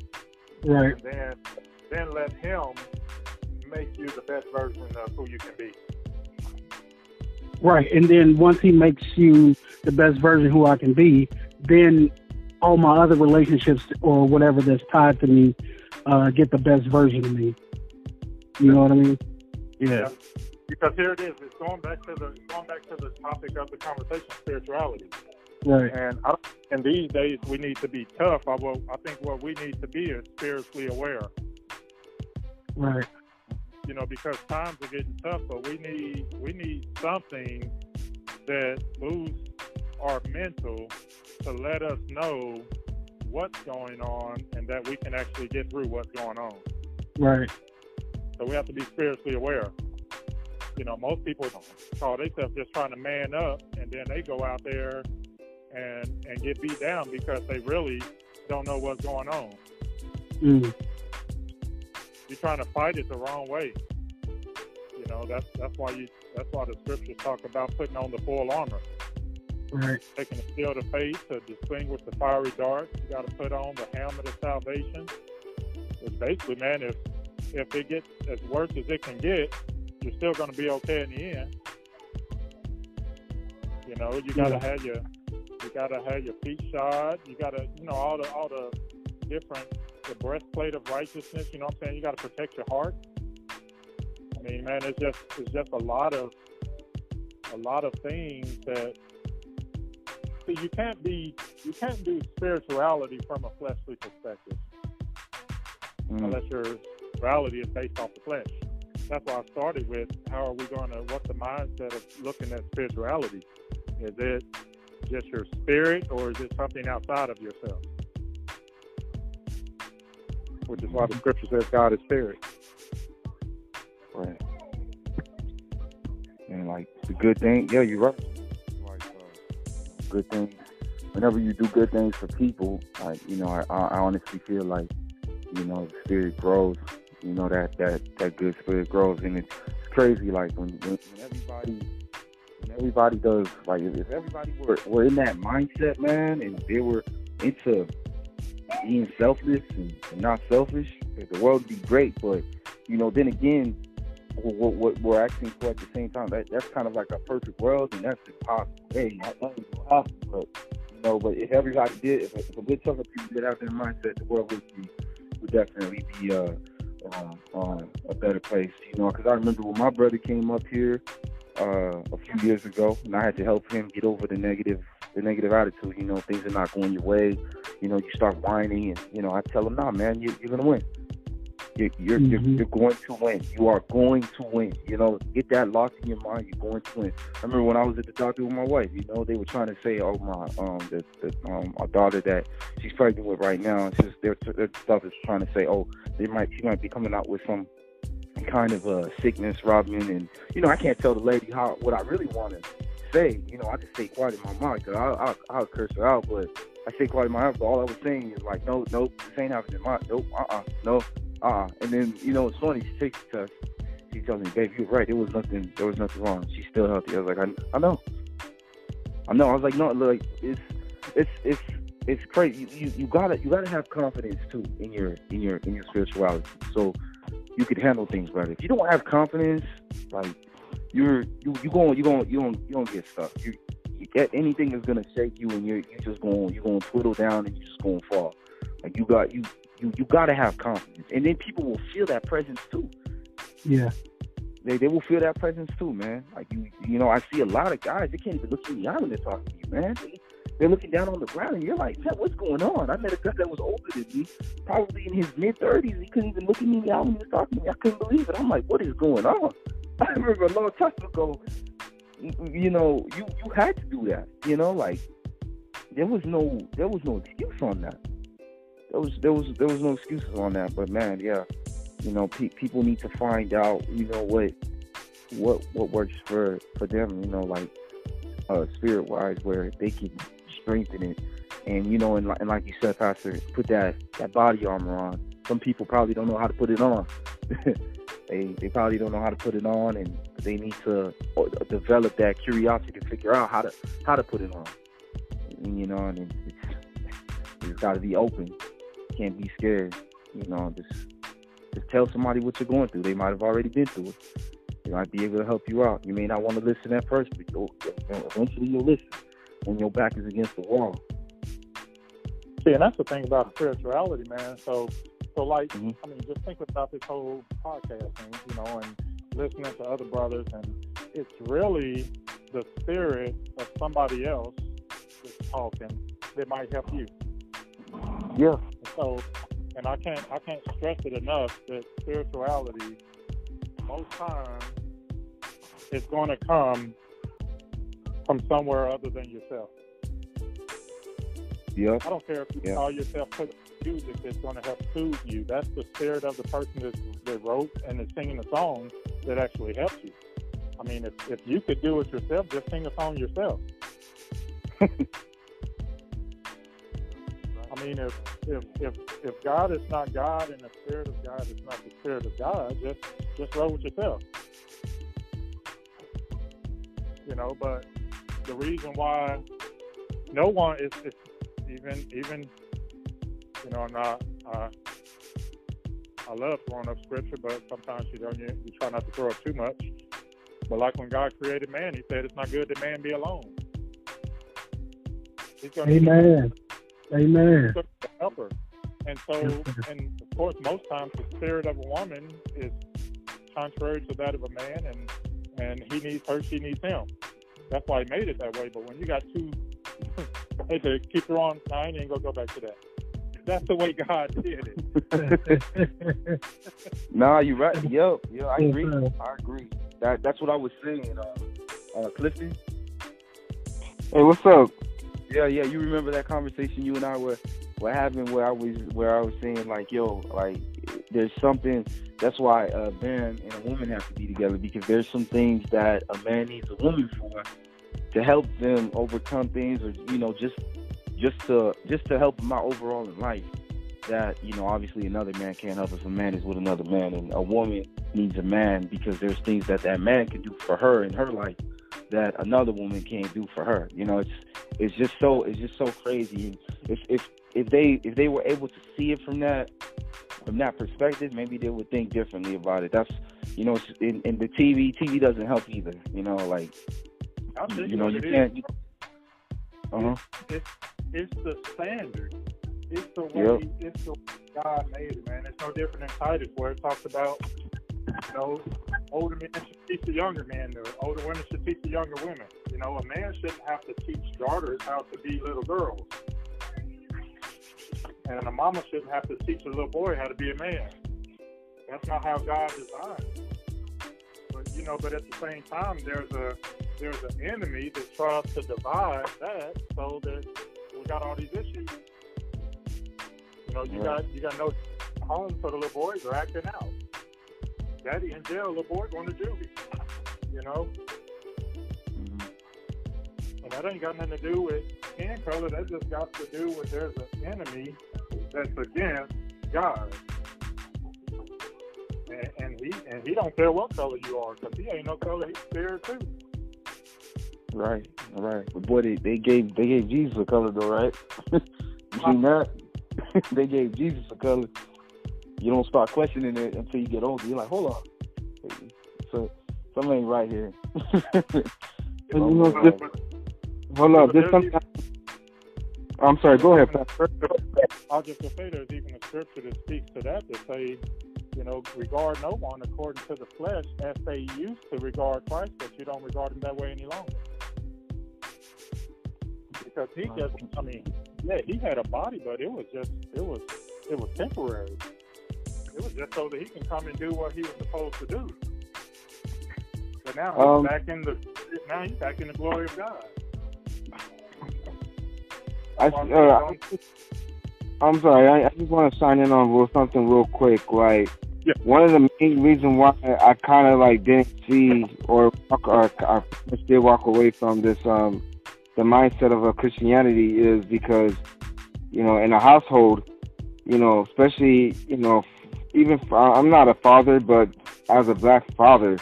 Right. And then then let Him make you the best version of who you can be. Right. And then once He makes you the best version who I can be, then all my other relationships or whatever that's tied to me uh, get the best version of me. You know what I mean? Yeah. yeah because here it is. It's going back to the going back to the topic of the conversation, spirituality. Right. And I, and these days we need to be tough. I will, I think what we need to be is spiritually aware. Right. You know, because times are getting tough, but we need we need something that boosts our mental to let us know what's going on and that we can actually get through what's going on. Right. So we have to be spiritually aware. You know, most people call themselves just trying to man up, and then they go out there and and get beat down because they really don't know what's going on. Mm. You're trying to fight it the wrong way. You know, that's that's why you that's why the scriptures talk about putting on the full armor. Right. Taking a shield of faith to distinguish the fiery darts. You got to put on the helmet of salvation. It's basically, man, if if it gets as worse as it can get, you're still going to be okay in the end. You know, you got to yeah. have your you got to have your feet shod. You got to, you know, all the all the different the breastplate of righteousness. You know what I'm saying? You got to protect your heart. I mean, man, it's just it's just a lot of a lot of things that see you can't be you can't do spirituality from a fleshly perspective Mm. unless your spirituality is based off the flesh. That's why I started with how are we going to what's the mindset of looking at spirituality? Is it just your spirit or is it something outside of yourself? Which is why the scripture says God is spirit. Right. And like the good thing, yeah, you're right. Good thing. Whenever you do good things for people, like you know, I, I honestly feel like you know, the spirit grows. You know that that that good spirit grows, and it's crazy. Like when when, when everybody when everybody does like if, everybody were were in that mindset, man, and they were into being selfless and not selfish, the world would be great. But you know, then again, what, what we're asking for at the same time, that that's kind of like a perfect world, and that's impossible. Hey, will but you know, but if everybody did, if, if a good chunk of people did have their mindset, the world would be would definitely be uh, um, um, a better place. You know, because I remember when my brother came up here uh, a few years ago, and I had to help him get over the negative the negative attitude. You know, things are not going your way. You know, you start whining, and you know, I tell him, "Nah, man, you, you're gonna win." You're, you're, you're, Mhm. you're going to win. You are going to win. You know, get that locked in your mind. You're going to win. I remember when I was at the doctor with my wife. You know, they were trying to say, "Oh my, um, the, the um, our daughter that she's pregnant with right now." It's just their their stuff is trying to say, "Oh, they might she might be coming out with some kind of a sickness, Robin." And you know, I can't tell the lady how what I really want to say. You know, I just stay quiet in my mind because I'll, I'll I'll curse her out, but I stay quiet in my mind. But all I was saying is like, "No, nope, this ain't happening." My nope, uh, uh no, uh, uh And then you know, it's funny. She takes test. She tells me, "Babe, you're right. There was nothing. There was nothing wrong. She's still healthy." I was like, "I, I know, I know." I was like, "No, like it's it's it's." It's crazy. You, you you gotta you gotta have confidence too in your in your in your spirituality, so you can handle things better. If you don't have confidence, like you're you you going you going you don't you don't get stuck. You, you get anything is gonna shake you, and you're you just going you're going to twiddle down, and you're just going to fall. Like you got you you you got to have confidence, and then people will feel that presence too. Yeah. They they will feel that presence too, man. Like you you know I see a lot of guys they can't even look in the eye when they're talking to you, man. They, they're looking down on the ground, and you're like, man, what's going on? I met a guy that was older than me, probably in his mid thirties. He couldn't even look at me in the eye when he was talking to me. I couldn't believe it. I'm like, what is going on? I remember a long time ago, you, you know, you you had to do that. You know, like there was no there was no excuse on that. There was there was there was no excuses on that. But man, yeah, you know, pe- people need to find out, you know, what what what works for for them. You know, like uh, spirit wise, where they can strengthen it. And you know, and, and like you said, Pastor, put that that body armor on. Some people probably don't know how to put it on. they they probably don't know how to put it on, and they need to uh, develop that curiosity to figure out how to how to put it on. And, you know, and it's it's got to be open. Can't be scared. You know, just just tell somebody what you're going through. They might have already been through it. They might be able to help you out. You may not want to listen at first, but you'll, eventually you'll listen when your back is against the wall. See, and that's the thing about spirituality, man. So, so like, Mhm. I mean, just think about this whole podcast thing, you know, and listening to other brothers, and it's really the spirit of somebody else that's talking that might help you. Yeah. So, and I can't, I can't stress it enough that spirituality, most times, is going to come from somewhere other than yourself. Yeah. I don't care if you Yeah. call yourself put music that's going to help soothe you. That's the spirit of the person that, that wrote and is singing the song that actually helps you. I mean, if, if you could do it yourself, just sing a song yourself. I mean, if, if if if God is not God and the spirit of God is not the spirit of God, just just roll with yourself. You know, but the reason why no one is, is even even you know, I'm not uh, I love throwing up scripture, but sometimes you don't you, you try not to throw up too much. But like when God created man, He said it's not good that man be alone. He's gonna Amen. Amen. Helper. And so, Yes, and of course, most times the spirit of a woman is contrary to that of a man, and and he needs her, she needs him. That's why he made it that way. But when you got two, hey, to keep her on, I ain't gonna go back to that. That's the way God did it. nah, you right. Yep, yeah, I agree. I agree. That that's what I was saying. Uh, uh, Clifton. Hey, what's up? Yeah, yeah. You remember that conversation you and I were what happened where I was where I was saying like, yo, like there's something. That's why a man and a woman have to be together because there's some things that a man needs a woman for to help them overcome things, or you know, just just to just to help them out overall in life. That you know, obviously another man can't help if a man is with another man, and a woman needs a man because there's things that that man can do for her in her life that another woman can't do for her. You know, it's it's just so it's just so crazy. And If if if they if they were able to see it from that from that perspective, maybe they would think differently about it. That's you know, in, in the TV, TV doesn't help either. You know, like you know, you can't. Uh huh. It's, it's the standard. It's the way. Yep. It's the God made it, man. It's no different than Titus, where it talks about you know older men should teach the younger men, or older women should teach the younger women. You know, a man shouldn't have to teach daughters how to be little girls. And a mama shouldn't have to teach a little boy how to be a man. That's not how God designed. But you know, but at the same time, there's a there's an enemy that tries to divide that so that we got all these issues. You know, you got you got no home for the little boys are acting out. Daddy in jail, little boy going to juvie. You know. And that ain't got nothing to do with skin color. That just got to do with there's an enemy that's against God. And, and he and he don't care what color you are, because he ain't no color. He's scared too. Right, right. But boy, they, they gave they gave Jesus a color though, right? you that? they gave Jesus a color. You don't start questioning it until you get older. You're like, hold on, so something ain't right here. you know, hold up, there's something. I'm sorry. Go ahead. I'll just say there's even a scripture that speaks to that that say, you know, regard no one according to the flesh as they used to regard Christ, but you don't regard him that way any longer because he just, I mean, yeah, he had a body, but it was just, it was, it was temporary. It was just so that he can come and do what he was supposed to do. But now um, he's back in the, now he's back in the glory of God. I, uh, I'm sorry. I, I just want to sign in on real, something real quick. Like, yeah. one of the main reasons why I kind of like didn't see or or, or did walk away from this um the mindset of a Christianity is because, you know, in a household, you know, especially, you know, even I'm not a father, but as a black father,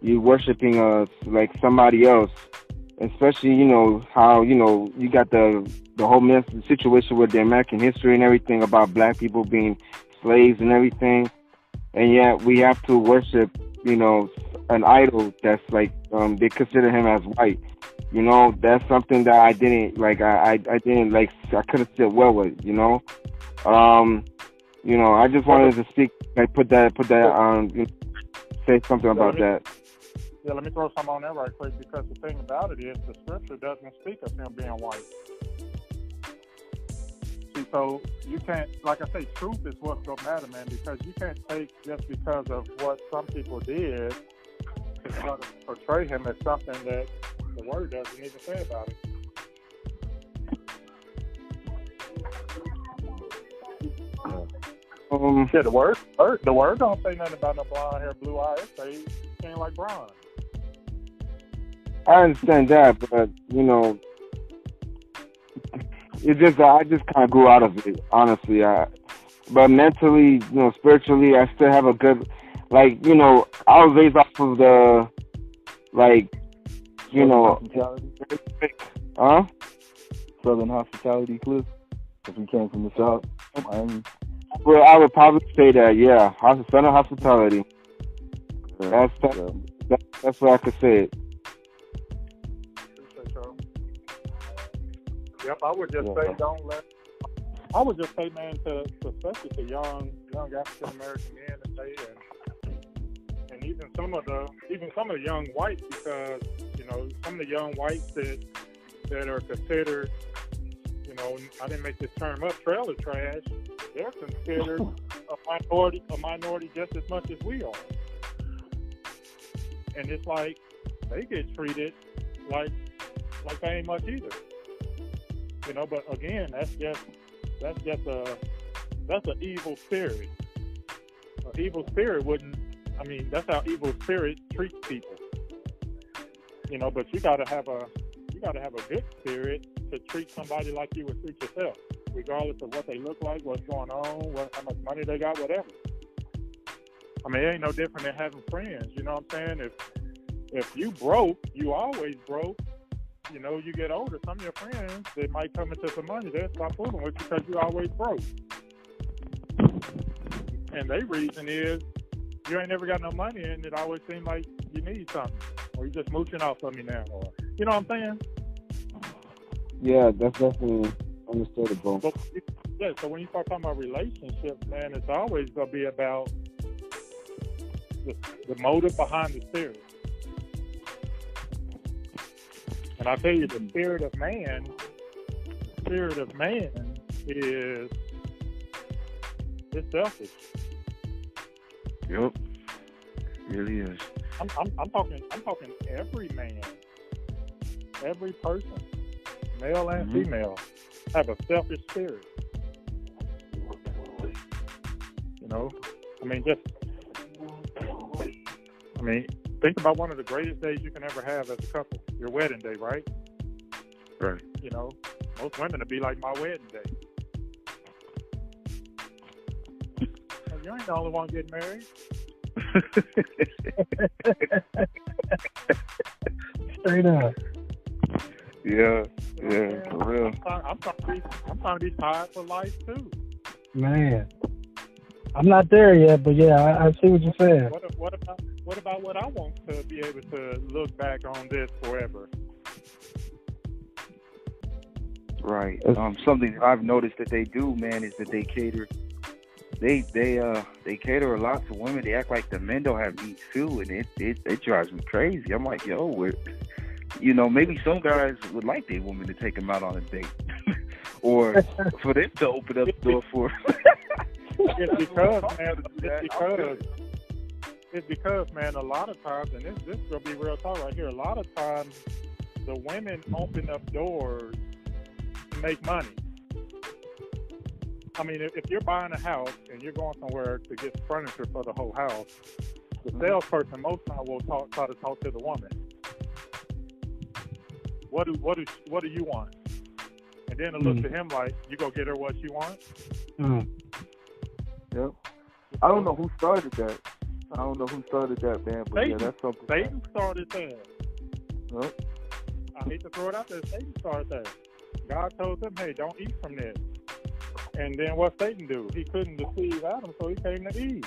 you worshiping uh like somebody else, especially you know how you know you got the the whole mess situation with the American history and everything about black people being slaves and everything, and yet we have to worship you know an idol that's like um they consider him as white you know, that's something that I didn't like. I I, I didn't like. I couldn't sit well with. You know, um, you know. I just wanted to speak. Like put that put that um say something about that. Yeah, let me throw some on there right quick because the thing about it is the scripture doesn't speak of him being white. See, so you can't, like I say, truth is what's gonna matter, man. Because you can't take just because of what some people did to try to portray him as something that the word doesn't even say about it. Um, yeah, the word, word, the word don't say nothing about no blonde hair, blue eyes. Say skin like bronze. I understand that, but you know, it just I just kind of grew out of it, honestly. I, but mentally, you know, spiritually, I still have a good, like, you know, I was raised off of the, like, you know, hospitality. Huh? Southern hospitality, Cliff. If we came from the south, Miami. Well, I would probably say that, yeah. Southern hospitality. Yeah. That's that, yeah. that, that's what I could say it. Yep, I would just yeah. say don't let. I would just say, man, to, to especially to young young African American men today, and and even some of the even some of the young whites because you know some of the young whites that that are considered you know I didn't make this term up trailer trash they're considered a minority a minority just as much as we are and it's like they get treated like like they ain't much either you know but again that's just that's just a that's an evil spirit an evil spirit wouldn't I mean, that's how evil spirit treats people. You know, but you got to have a you got to have a good spirit to treat somebody like you would treat yourself, regardless of what they look like, what's going on, what, how much money they got, whatever. I mean, it ain't no different than having friends. You know what I'm saying? If if you broke, you always broke. You know, you get older. Some of your friends, they might come into some money. They'll stop fooling with you because you always broke. And their reason is you ain't never got no money and it always seems like you need something. Or you just mooching off of me now or you know what I'm saying? Yeah, that's definitely understandable. But, yeah, so when you start talking about relationships, man, it's always gonna be about the, the motive behind the spirit. And I tell you, the spirit of man, the spirit of man is it's selfish. Yep. Really is. I'm, I'm, I'm talking. I'm talking every man, every person, male and Mhm. female, have a selfish spirit. You know, I mean, just. I mean, think about one of the greatest days you can ever have as a couple. Your wedding day, right? Right. You know, most women would be like my wedding day. Well, you ain't the only one getting married. Straight up. yeah. Yeah. For real. I'm trying, to be, I'm trying to be tied for life too. Man. I'm not there yet, but yeah, I, I see what you're saying. What, what about what about what I want to be able to look back on this forever? Right. Um, something that I've noticed that they do, man, is that they cater. They they uh they cater a lot to women. They act like the men don't have needs too, and it it, it drives me crazy. I'm like, yo, we're, you know, maybe some guys would like their woman to take them out on a date, or for them to open up the door for. It's because man, it's because it's because man, a lot of times, and this this is gonna be real talk right here. A lot of times, the women open up doors to make money. I mean, if, if you're buying a house and you're going somewhere to get furniture for the whole house, the salesperson most time will talk, try to talk to the woman. What do what do what do you want? And then it looks Mhm. to him like you go get her what she wants. Mm. Yep. I don't know who started that. I don't know who started that, man, but yeah, that's something. Satan started that. Yep. I hate to throw it out there. Satan started that. God told them, hey, don't eat from this. And then what Satan do? He couldn't deceive Adam, so he came to Eve.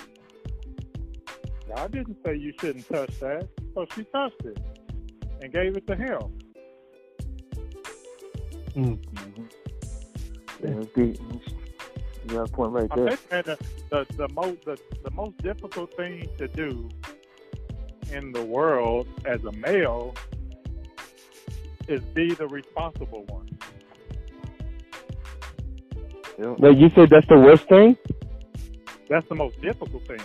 God didn't say you shouldn't touch that, so she touched it and gave it to him. Mm-hmm. Yeah, it's deep. You got a point right there. think man, the, the, the most the, the most difficult thing to do in the world as a male is be the responsible one. Yep. Like you said, that's the worst thing. That's the most difficult thing.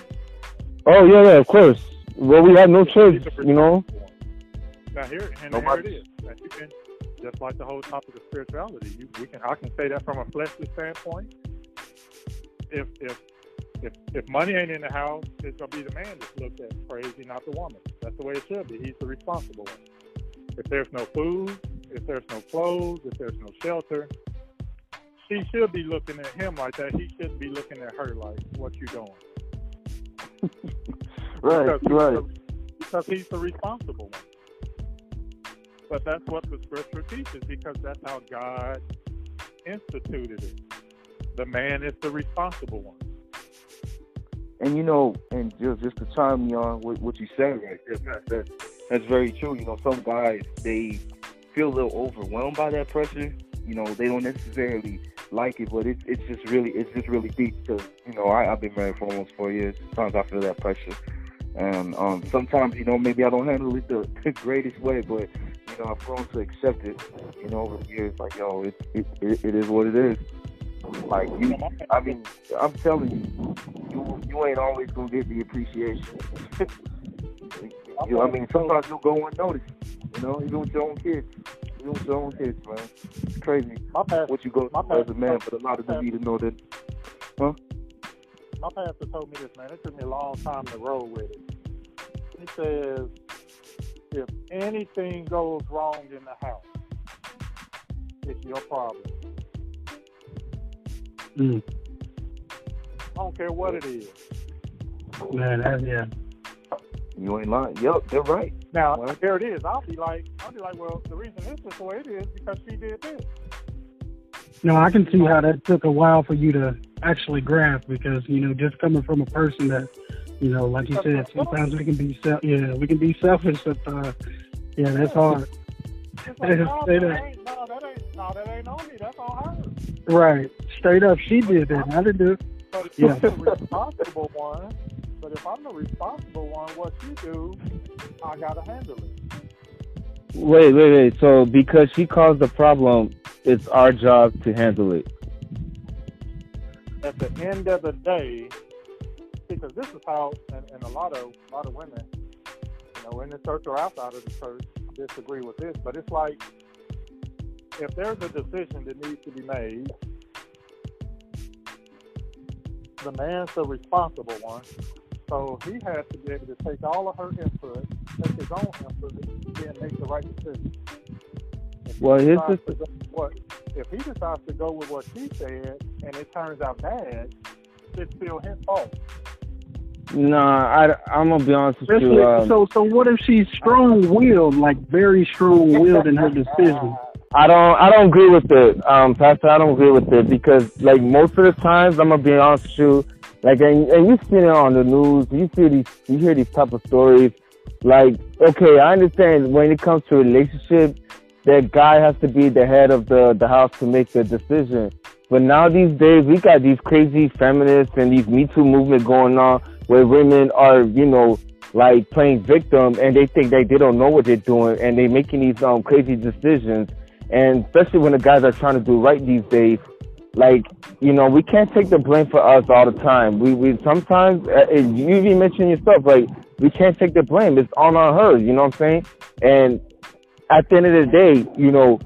Oh yeah, yeah, of course. Well, we have no choice, you know. Now here and Nobody- here it is. Now, you can, just like the whole topic of spirituality, you, we can I can say that from a fleshly standpoint. If if if if money ain't in the house, it's gonna be the man that's looked at crazy, not the woman. That's the way it should be. He's the responsible one. If there's no food, if there's no clothes, if there's no shelter, she should be looking at him like that. He shouldn't be looking at her like, "What you doing?" Right, because he's right. the- because he's the responsible one. But that's what the scripture teaches because that's how God instituted it. The man is the responsible one. And you know, and just just to chime me on what, what you said right there, that that's very true. You know, some guys they feel a little overwhelmed by that pressure. You know, they don't necessarily like it, but it's it's just really it's just really deep because you know I, I've been married for almost four years. Sometimes I feel that pressure, And um, sometimes, you know, maybe I don't handle it the, the greatest way, but you know, I've grown to accept it. You know, over the years, like yo, it it it, it is what it is. Like you, I mean, I'm telling you, you you ain't always gonna get the appreciation. you know, I mean, sometimes you'll go unnoticed. You know, even with your own kids, even with your own kids, man. It's crazy My past, what you go my through as a man, but a lot of them need to know that. Huh? My pastor told me this, man. It took me a long time to roll with it. He says, if anything goes wrong in the house, it's your problem. Mm. I don't care what it is. Man, that, yeah. You ain't lying. Yep, they're right. Now, Well- there it is. I'll be like, I'll be like, well, the reason this is the way it is because she did this. No, I can see how that took a while for you to actually grasp because you know just coming from a person that you know, like you said, sometimes we can be self. Yeah, we can be selfish. But uh, yeah, that's hard. It's like, Say oh, no, that. that ain't, no, that ain't, no, that ain't on me. That's on her. Right, straight up, she did that. I didn't do. it. But if Yeah. I'm the responsible one, but if I'm the responsible one, what you do, I gotta handle it. Wait, wait, wait. So because she caused the problem, it's our job to handle it. At the end of the day, because this is how, and, and a lot of a lot of women, you know, in the church or outside of the church, disagree with this. But it's like if there's a decision that needs to be made, the man's the responsible one. So he has to be able to take all of her input, take his own input, and then make the right decision. If Well, here's decides the- to go- what if he decides to go with what she said and it turns out bad, it's still his fault. Nah, I, I'm gonna be honest with you. Um, so, so what if she's strong-willed, like very strong-willed in her decision? I don't I don't agree with it, um, Pastor. I don't agree with it because like most of the times, I'm gonna be honest with you. Like, and, and you see it on the news. You see these, you hear these type of stories. Like, okay, I understand when it comes to relationship, that guy has to be the head of the the house to make the decision. But now these days, we got these crazy feminists and these Me Too movement going on, where women are, you know, like playing victim, and they think that they don't know what they're doing, and they're making these um crazy decisions. And especially when the guys are trying to do right these days, like you know, we can't take the blame for us all the time. We we sometimes uh, you even mentioned yourself, like we can't take the blame. It's on her. You know what I'm saying? And at the end of the day, you know,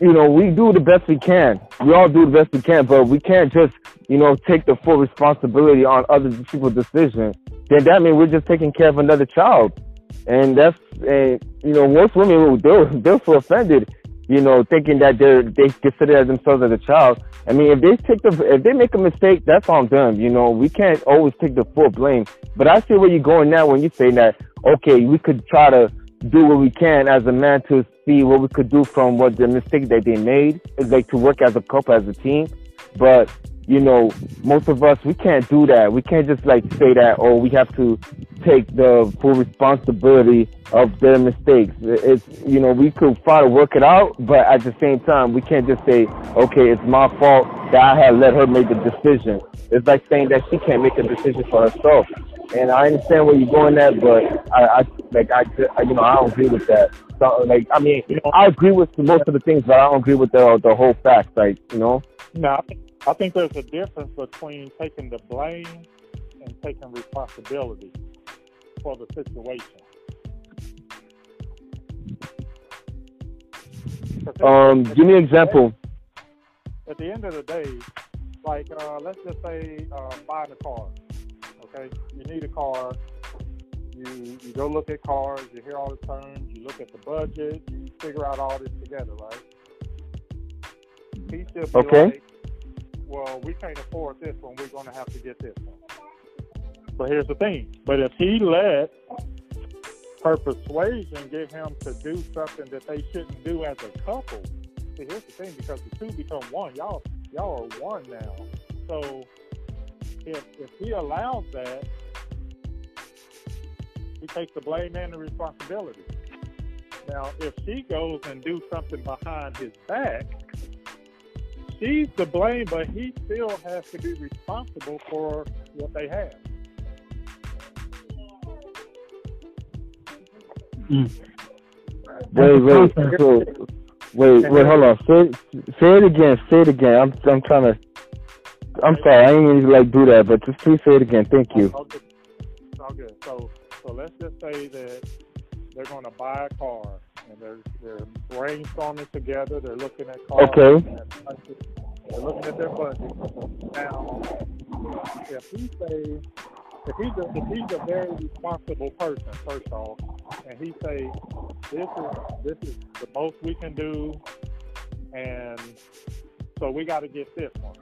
you know, we do the best we can. We all do the best we can, but we can't just, you know, take the full responsibility on other people's decisions. Then that means we're just taking care of another child, and that's, uh, you know, most women will they're they're so offended, you know, thinking that they're they consider themselves as a child. I mean, if they take the if they make a mistake, that's on them. You know, we can't always take the full blame. But I see where you're going now when you say that. Okay, we could try to do what we can as a man to see what we could do from what the mistake that they made, like to work as a couple, as a team. But you know, most of us we can't do that. We can't just like say that, oh, we have to take the full responsibility of their mistakes. It's you know, we could try to work it out, but at the same time, we can't just say, okay, it's my fault that I had let her make the decision. It's like saying that she can't make a decision for herself. And I understand where you're going at, but I, I like I, you know I don't agree with that. So like I mean you know, I agree with most of the things, but I don't agree with the the whole fact. Like you know. No, I think, there's a difference between taking the blame and taking responsibility for the situation. Um, give me an example. At the end of the day, like uh, let's just say uh, buying a car. Okay, you need a car. You you go look at cars. You hear all the terms. You look at the budget. You figure out all this together, right? He should be Okay. like, well, we can't afford this one. We're going to have to get this one. But here's the thing. But if he let her persuasion get him to do something that they shouldn't do as a couple, see, here's the thing. Because the two become one. Y'all y'all are one now. So if if he allows that, he takes the blame and the responsibility. Now, if she goes and do something behind his back, she's to blame, but he still has to be responsible for what they have. Wait, wait, so, wait, wait, hold on. Say, it- say it again. Say it again. I'm, I'm trying to. I'm sorry. I didn't mean to like do that, but just please say it again. Thank you. All good. All good. So, so let's just say that they're going to buy a car, and they're they're brainstorming together. They're looking at cars. Okay. They're looking at their budget. Now, if he say, if he's a, if he's a very responsible person, first off, and he say, this is this is the most we can do, and so we got to get this one.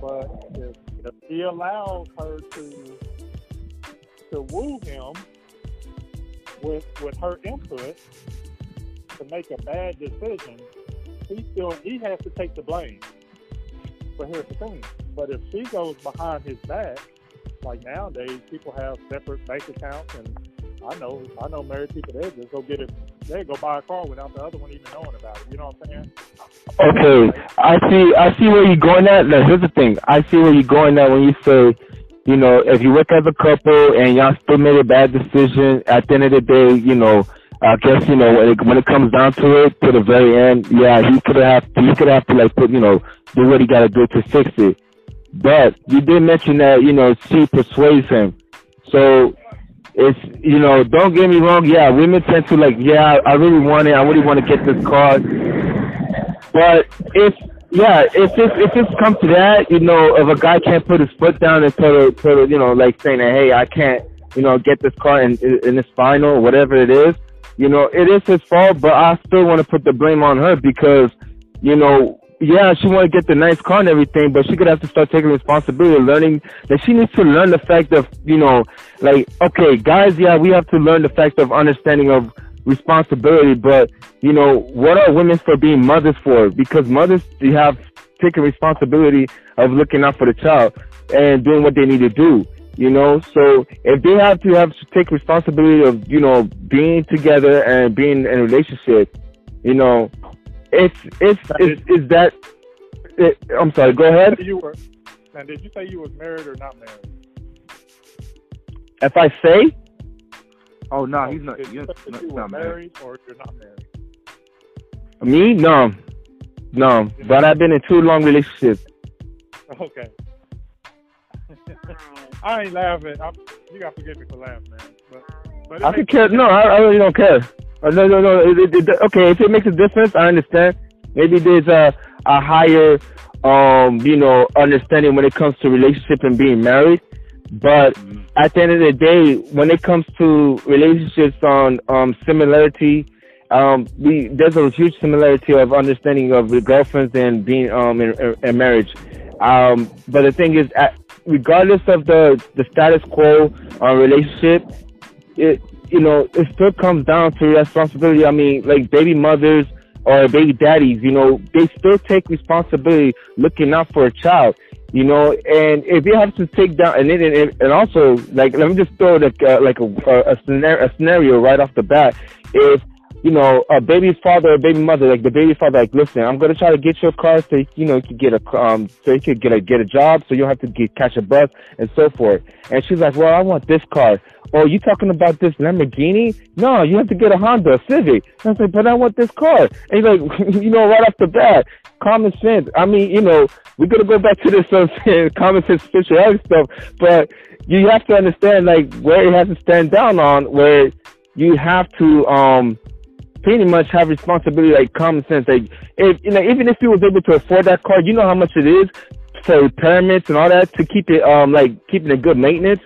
But if, if he allows her to to woo him with with her input to make a bad decision, he still he has to take the blame. But here's the thing: but if she goes behind his back, like nowadays, people have separate bank accounts, and I know I know married people they just go get it, they go buy a car without the other one even knowing about it. You know what I'm saying? Okay, I see. I see where you're going at. Now, here's the thing. I see where you're going at when you say, you know, if you work as a couple and y'all still made a bad decision, at the end of the day, you know, I guess you know when it, when it comes down to it, to the very end, yeah, he could have he could have to like put you know do what he got to do to fix it. But you did mention that you know she persuades him, so it's you know don't get me wrong, yeah, women tend to like yeah I really want it, I really want to get this car, but if yeah, if it if it's come to that, you know, if a guy can't put his foot down and put a, you know like saying that hey I can't you know get this car in in this final whatever it is, you know it is his fault, but I still want to put the blame on her because you know yeah she want to get the nice car and everything, but she could have to start taking responsibility, learning that she needs to learn the fact of you know like okay guys yeah we have to learn the fact of understanding of responsibility, but you know, what are women for being mothers for? Because mothers you have taken responsibility of looking out for the child and doing what they need to do. You know, so if they have to have to take responsibility of you know being together and being in a relationship, you know, it's it's it's, it's that. It, I'm sorry. Go ahead. You were, and did you say you was married or not married? If I say, Oh no, oh, he's not. Did you You're say not, you were not married. married or you're not married? me, no, no, but I've been in two long relationships. Okay. I ain't laughing. I'm, you got to forgive me for laughing, man. But, but I could care. No, I, I really don't care. Uh, no, no, no. It, it, it, okay, if it makes a difference, I understand. Maybe there's a a higher, um, you know, understanding when it comes to relationship and being married. But at the end of the day, when it comes to relationships on um similarity, um, we there's a huge similarity of understanding of the girlfriends and being um in, in, in marriage. Um, but the thing is, at, regardless of the the status quo uh, relationship, it you know it still comes down to responsibility. I mean, like baby mothers or baby daddies, you know, they still take responsibility looking out for a child. You know, and if you have to take down and and, and also like let me just throw like uh, like a, a, a scenario a scenario right off the bat. If you know, a baby father or baby mother, like the baby father, like, listen, I'm gonna try to get your car so you know you could get a um so you could get a get a job, so you don't have to get catch a bus and so forth. And she's like, well, I want this car. Oh, you talking about this Lamborghini? No, you have to get a Honda a Civic. And I was like, but I want this car. And he's like, you know, right off the bat, common sense. I mean, you know, we're gonna go back to this uh, common sense spirituality stuff, but you have to understand like where it has to stand down on, where you have to um pretty much have responsibility like common sense. Like if you know, even if you was able to afford that car, you know how much it is for repairments and all that to keep it um like keeping it good maintenance.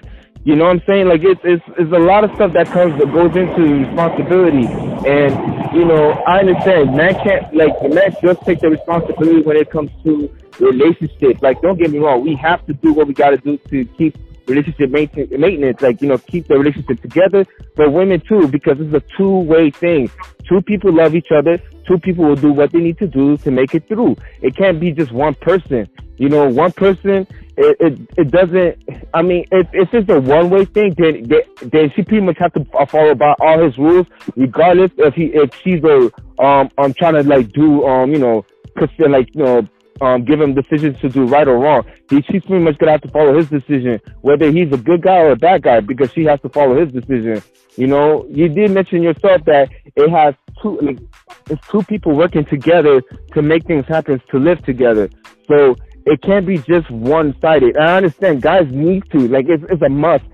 You know what I'm saying? Like it's it's it's a lot of stuff that comes that goes into responsibility. And you know, I understand man can't like the man just take the responsibility when it comes to relationship. Like don't get me wrong, we have to do what we gotta do to keep relationship maintenance, like, you know, keep the relationship together, but women too, because it's a two-way thing. Two people love each other. Two people will do what they need to do to make it through. It can't be just one person. You know, one person, it, it, it doesn't, I mean, if, it's just a one-way thing, then, then she pretty much have to follow by all his rules, regardless if he, if she's a, um, um, trying to like do, um, you know, like, you know, um, give him decisions to do right or wrong. He, she's pretty much gonna have to follow his decision, whether he's a good guy or a bad guy, because she has to follow his decision. You know, you did mention yourself that it has two, like, it's two people working together to make things happen, to live together. So it can't be just one sided. I understand guys need to, like, it's, it's a must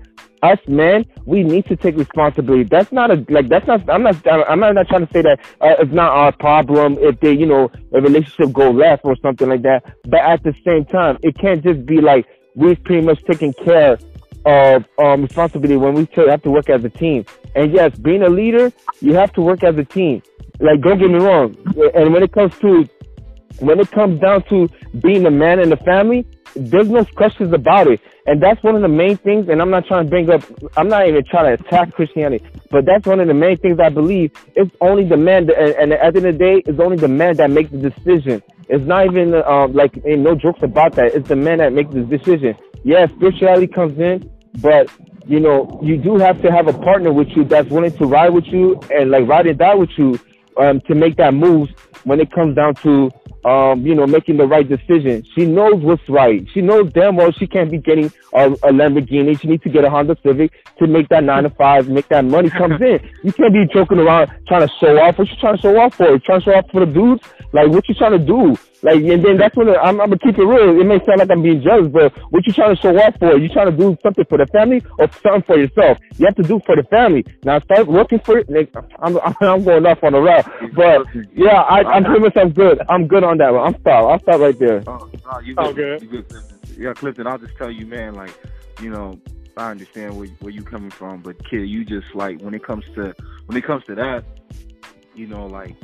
us men, we need to take responsibility. That's not a like. That's not. I'm not. I'm not, not trying to say that uh, it's not our problem if they, you know, a relationship go left or something like that. But at the same time, it can't just be like we've pretty much taken care of um, responsibility when we have to work as a team. And yes, being a leader, you have to work as a team. Like, don't get me wrong. And when it comes to when it comes down to being a man in the family, there's no questions about it. And that's one of the main things, and I'm not trying to bring up, I'm not even trying to attack Christianity, but that's one of the main things I believe. It's only the man, that, and, at the end of the day, it's only the man that makes the decision. It's not even, um, like, ain't no jokes about that. It's the man that makes the decision. Yeah, spirituality comes in, but, you know, you do have to have a partner with you that's willing to ride with you and, like, ride and die with you um, to make that move when it comes down to um, you know, making the right decision. She knows what's right. She knows damn well she can't be getting a, a Lamborghini. She needs to get a Honda Civic to make that nine to five, make that money comes in. You can't be joking around trying to show off. What you trying to show off for? You trying to show off for the dudes? Like, what you trying to do? Like, and then that's when I'm, I'm gonna keep it real. It may sound like I'm being jealous, but what you trying to show off for? You trying to do something for the family or something for yourself? You have to do for the family. Now start working for it. Like, I'm, I'm going off on the route, but yeah, I, I'm pretty much I'm good. I'm good on that one. I'm stop. I'll stop right there. Oh, no, you oh, good. good. You good, Clifton. Yeah, Clifton. I'll just tell you, man. Like, you know, I understand where where you coming from, but kid, you just like when it comes to when it comes to that, you know, like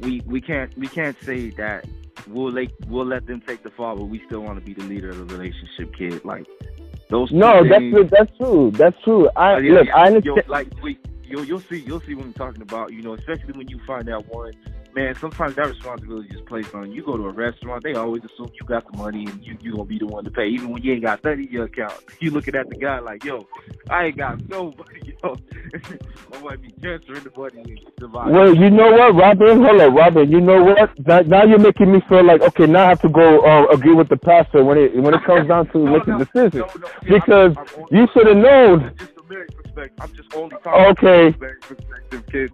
we we can't we can't say that we'll let we'll let them take the fall, but we still want to be the leader of the relationship, kid. Like those. No, things, that's that's true. That's true. I uh, yeah, look. Yeah, I understand. Yo, like we, you'll you'll see you'll see what I'm talking about. You know, especially when you find out one man, sometimes that responsibility is placed on you. You go to a restaurant, they always assume you got the money and you you gonna be the one to pay, even when you ain't got thirty in your account. You looking at the guy like, yo, I ain't got no money, yo. I might be transferring the money. Well, you know what, Robin? Hold on, Robin. You know what? That, now you're making me feel like okay. Now I have to go uh, agree with the pastor when it when it comes down to no, making no, decisions no, no. Because I'm, I'm you should have known. I'm just only talking okay.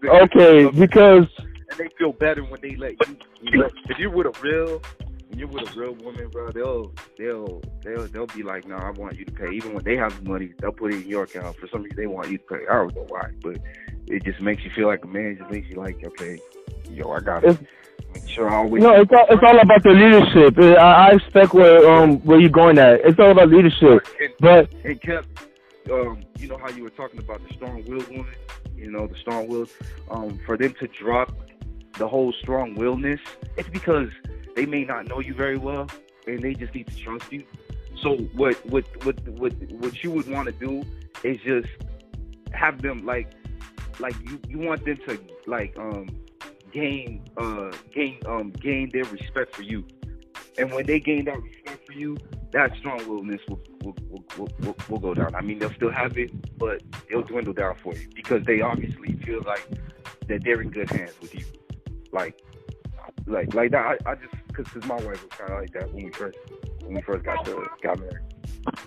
Okay, because and they feel better when they let you. you know, if you're with a real, when you're with a real woman, bro, they'll they'll they'll they'll be like, no, I want you to pay. Even when they have the money, they'll put it in your account. For some reason, they want you to pay. I don't know why, but it just makes you feel like a man. It just makes you like, okay, yo, I got it. Sure, always no, it's all, it's all about the leadership. I, I expect where um where you're going at. It's all about leadership. But it kept um you know how you were talking about the strong willed woman, you know the strong willed um for them to drop the whole strong willness, it's because they may not know you very well and they just need to trust you. So what what what what what you would want to do is just have them like like you you want them to like um gain uh gain um gain their respect for you. And when they gain that respect you, that strong willness will will, will, will, will go down. I mean, they'll still have it, but it'll dwindle down for you because they obviously feel like that they're in good hands with you like like like that. I, I just because cause my wife was kind of like that when we first when we first got to got married.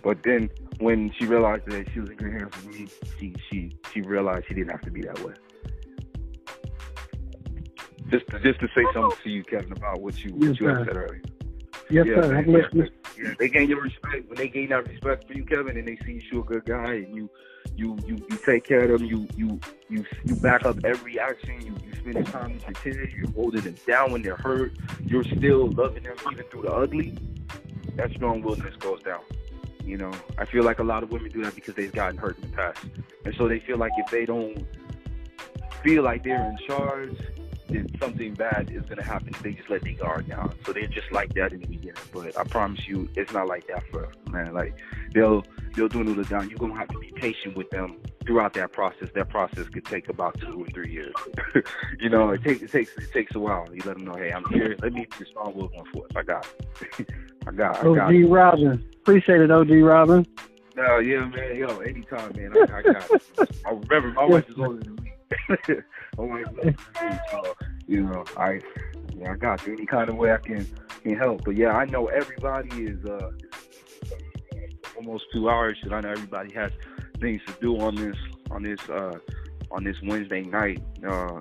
But then when she realized that she was in good hands with me, she she she realized she didn't have to be that way. Just just to say something to you, Kevin, about what you yes, what you had said earlier. Yes, yeah, sir. Man, yeah, yeah, they gain your respect when they gain that respect for you, Kevin, and they see you a good guy and you you you you take care of them. You you you you back up every action. You you spend time with your kids. You're holding them down when they're hurt. You're still loving them even through the ugly. That strong willingness goes down. You know, I feel like a lot of women do that because they've gotten hurt in the past, and so they feel like if they don't feel like they're in charge, something bad is gonna happen if they just let their guard down. So they're just like that in the beginning. But I promise you, it's not like that for man. Like they'll they'll dwindle it down. You're gonna have to be patient with them throughout that process. That process could take about two or three years. you know, it takes it takes it takes a while. You let them know, hey, I'm here. Let me respond with one force. I got it. I got. I got. OG Robin, appreciate it, OG Robin. No, yeah, man. Yo, anytime, man. I, I got it. I remember my wife is older than me. oh my God. So, you know, I yeah, I got you. Any kind of way I can can't help. But yeah, I know everybody is uh almost two hours, and I know everybody has things to do on this on this uh on this Wednesday night. Uh,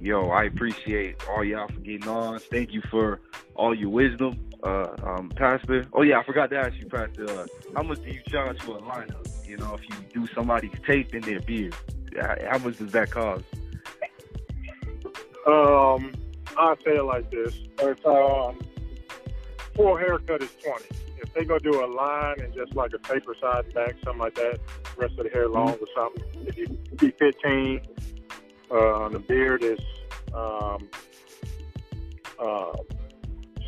yo, I appreciate all y'all for getting on. Thank you for all your wisdom, uh, um, Pastor. Oh yeah, I forgot to ask you, Pastor. Uh, how much do you charge for a lineup? You know, if you do somebody's tape in their beard, how much does that cost? Um, I'll say it like this: if um, full haircut is twenty. If they go do a line and just like a taper side back, something like that, rest of the hair long or something, you be fifteen, uh, the beard is um, uh,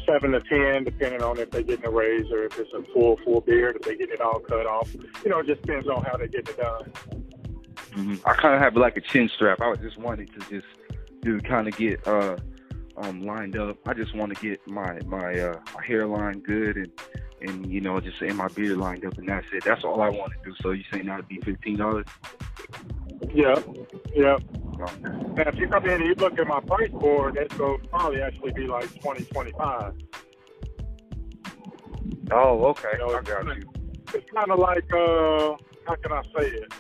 seven to ten, depending on if they get in a raise or if it's a full full beard, if they get it all cut off. You know, it just depends on how they get it done. Mm-hmm. I kind of have like a chin strap. I was just wanting to just to kind of get uh um lined up. I just want to get my my uh my hairline good and and you know just in my beard lined up and that's it. That's all I want to do. So you saying that'd be fifteen dollars? Yeah, yeah. Now, if you come in and you look at my price board, that's going to probably actually be like twenty twenty five. Oh, okay. You know, I got you. It's kind of like uh, how can I say it?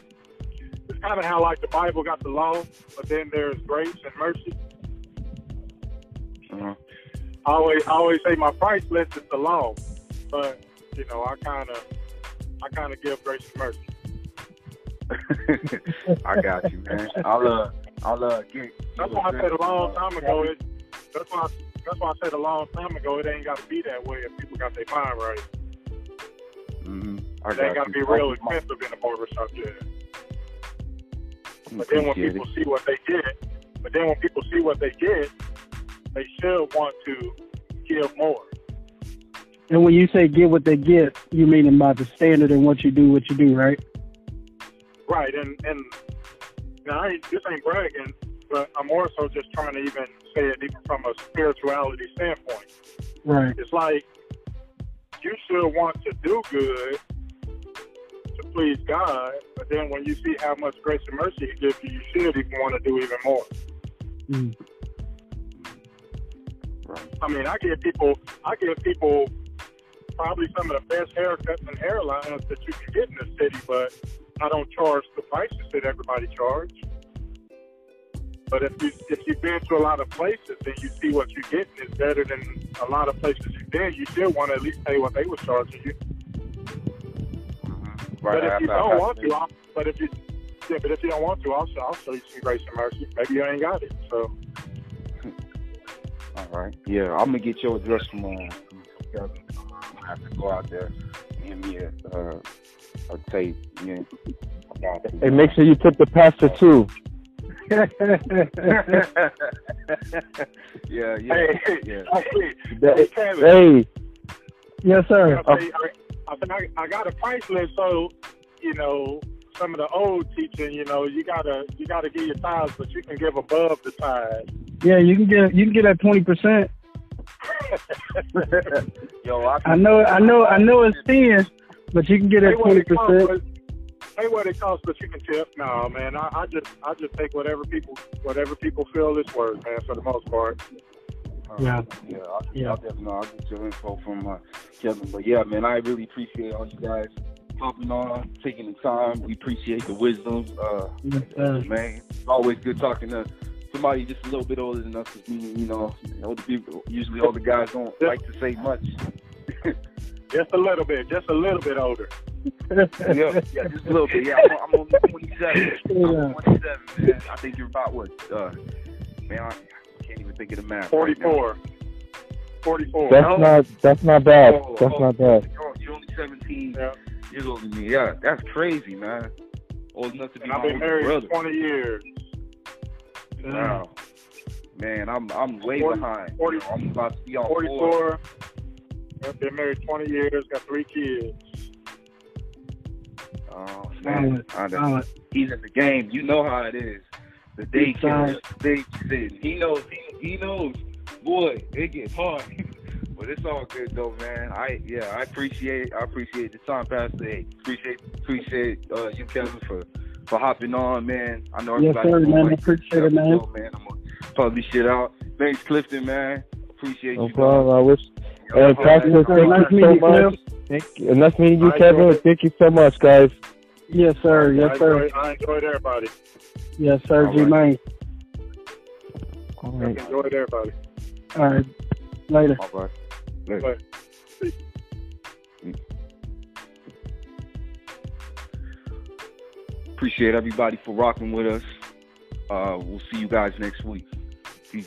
Kind of how like the Bible got the law, but then there's grace and mercy. Uh-huh. I always I always say my price list is the law, but you know I kind of I kind of give grace and mercy. I got you, man. I'll uh, I'll uh, get. That's why I said a long time ago. It, that's why. That's why I said a long time ago. It ain't got to be that way if people got their mind right. Mm-hmm. I It ain't got got to be real expensive in the barbershop. Yeah. But then when people see what they get, but then when people see what they get, they should want to give more. And when you say get what they get, you mean about the standard and what you do, what you do, right? Right, and and now I this ain't bragging, but I'm more so just trying to even say it even from a spirituality standpoint. Right. It's like you should want to do good to please God, but then when you see how much grace and mercy He gives you, you should even want to do even more. Mm. I mean, I give people, I give people probably some of the best haircuts and hairlines that you can get in the city, but I don't charge the prices that everybody charge. But if you if you've been to a lot of places and you see what you're getting is better than a lot of places you've been, you still want to at least pay what they were charging you. Right, but if you I- I- don't want to, I'll, but if you yeah, but if you don't want to, I'll, I'll show you some grace and mercy. Maybe you ain't got it. So All right. Yeah, I'm gonna get your address from uh, from Kevin. I have to go out there and give me a uh, a tape. Yeah. I got you. Hey, make sure you tip the pastor too. yeah, yeah, hey, yeah. hey, hey, Kevin. Hey, yes, sir. I, say, I, I, said, I, I got a price list, so you know some of the old teaching. You know, you gotta you gotta give your tithes, but you can give above the tithe. Yeah, you can get you can get that twenty percent. Yo, I, I know, I know, I know it's thin, but you can get that twenty percent. but- Hey, what it costs, but you can tip. No, man, I, I just I just take whatever people whatever people feel is worth, man. For the most part. Yeah. yeah, I'll, Yeah. I'll definitely I'll get your info from uh, Kevin. But yeah, man, I really appreciate all you guys hopping on, taking the time. We appreciate the wisdom. Uh, Yes, sir. man, it's always good talking to somebody just a little bit older than us. 'cause we, you know, older people, usually older guys don't like to say much. Just a little bit, just a little bit older. yeah, yeah, just a little bit. Yeah, I'm, I'm only 27. Yeah. I'm 27, man. I think you're about what? Uh, man, I, I can't even think of the math. right 44. 44. that's not that's not bad. Oh, That's oh, not bad. You're, you're only 17 Yeah. years older than me. Yeah, that's crazy, man. Old enough to be and my I've been married brother. 20 years. Wow. Man, I'm I'm way 40 behind. 40 I'm about to be on 44. I've been married 20 years, got three kids. Oh man, Solid, solid. he's in the game. You know how it is. The Big daycare, the babysitting. He knows. He, he knows. Boy, it gets hard. but it's all good though, man. I yeah, I appreciate I appreciate the time, Pastor. Hey, appreciate appreciate uh, you, Kevin, for for hopping on, man. I know Yes, everybody. sir, gonna man. like I appreciate it, man. episode, man. I'm gonna plug this shit out. Thanks, Clifton, man. Appreciate No you. problem. I wish And Pastor, thank you meeting so you, much. Thank you. And nice meeting you, I Kevin. Thank you so much, guys. Yes, sir. Yes, I sir. enjoyed, I enjoyed everybody. Yes, sir. All G right. Main. All right. Enjoyed everybody. All right. Later. All right. Later. Bye. Appreciate everybody for rocking with us. Uh, we'll see you guys next week. Peace.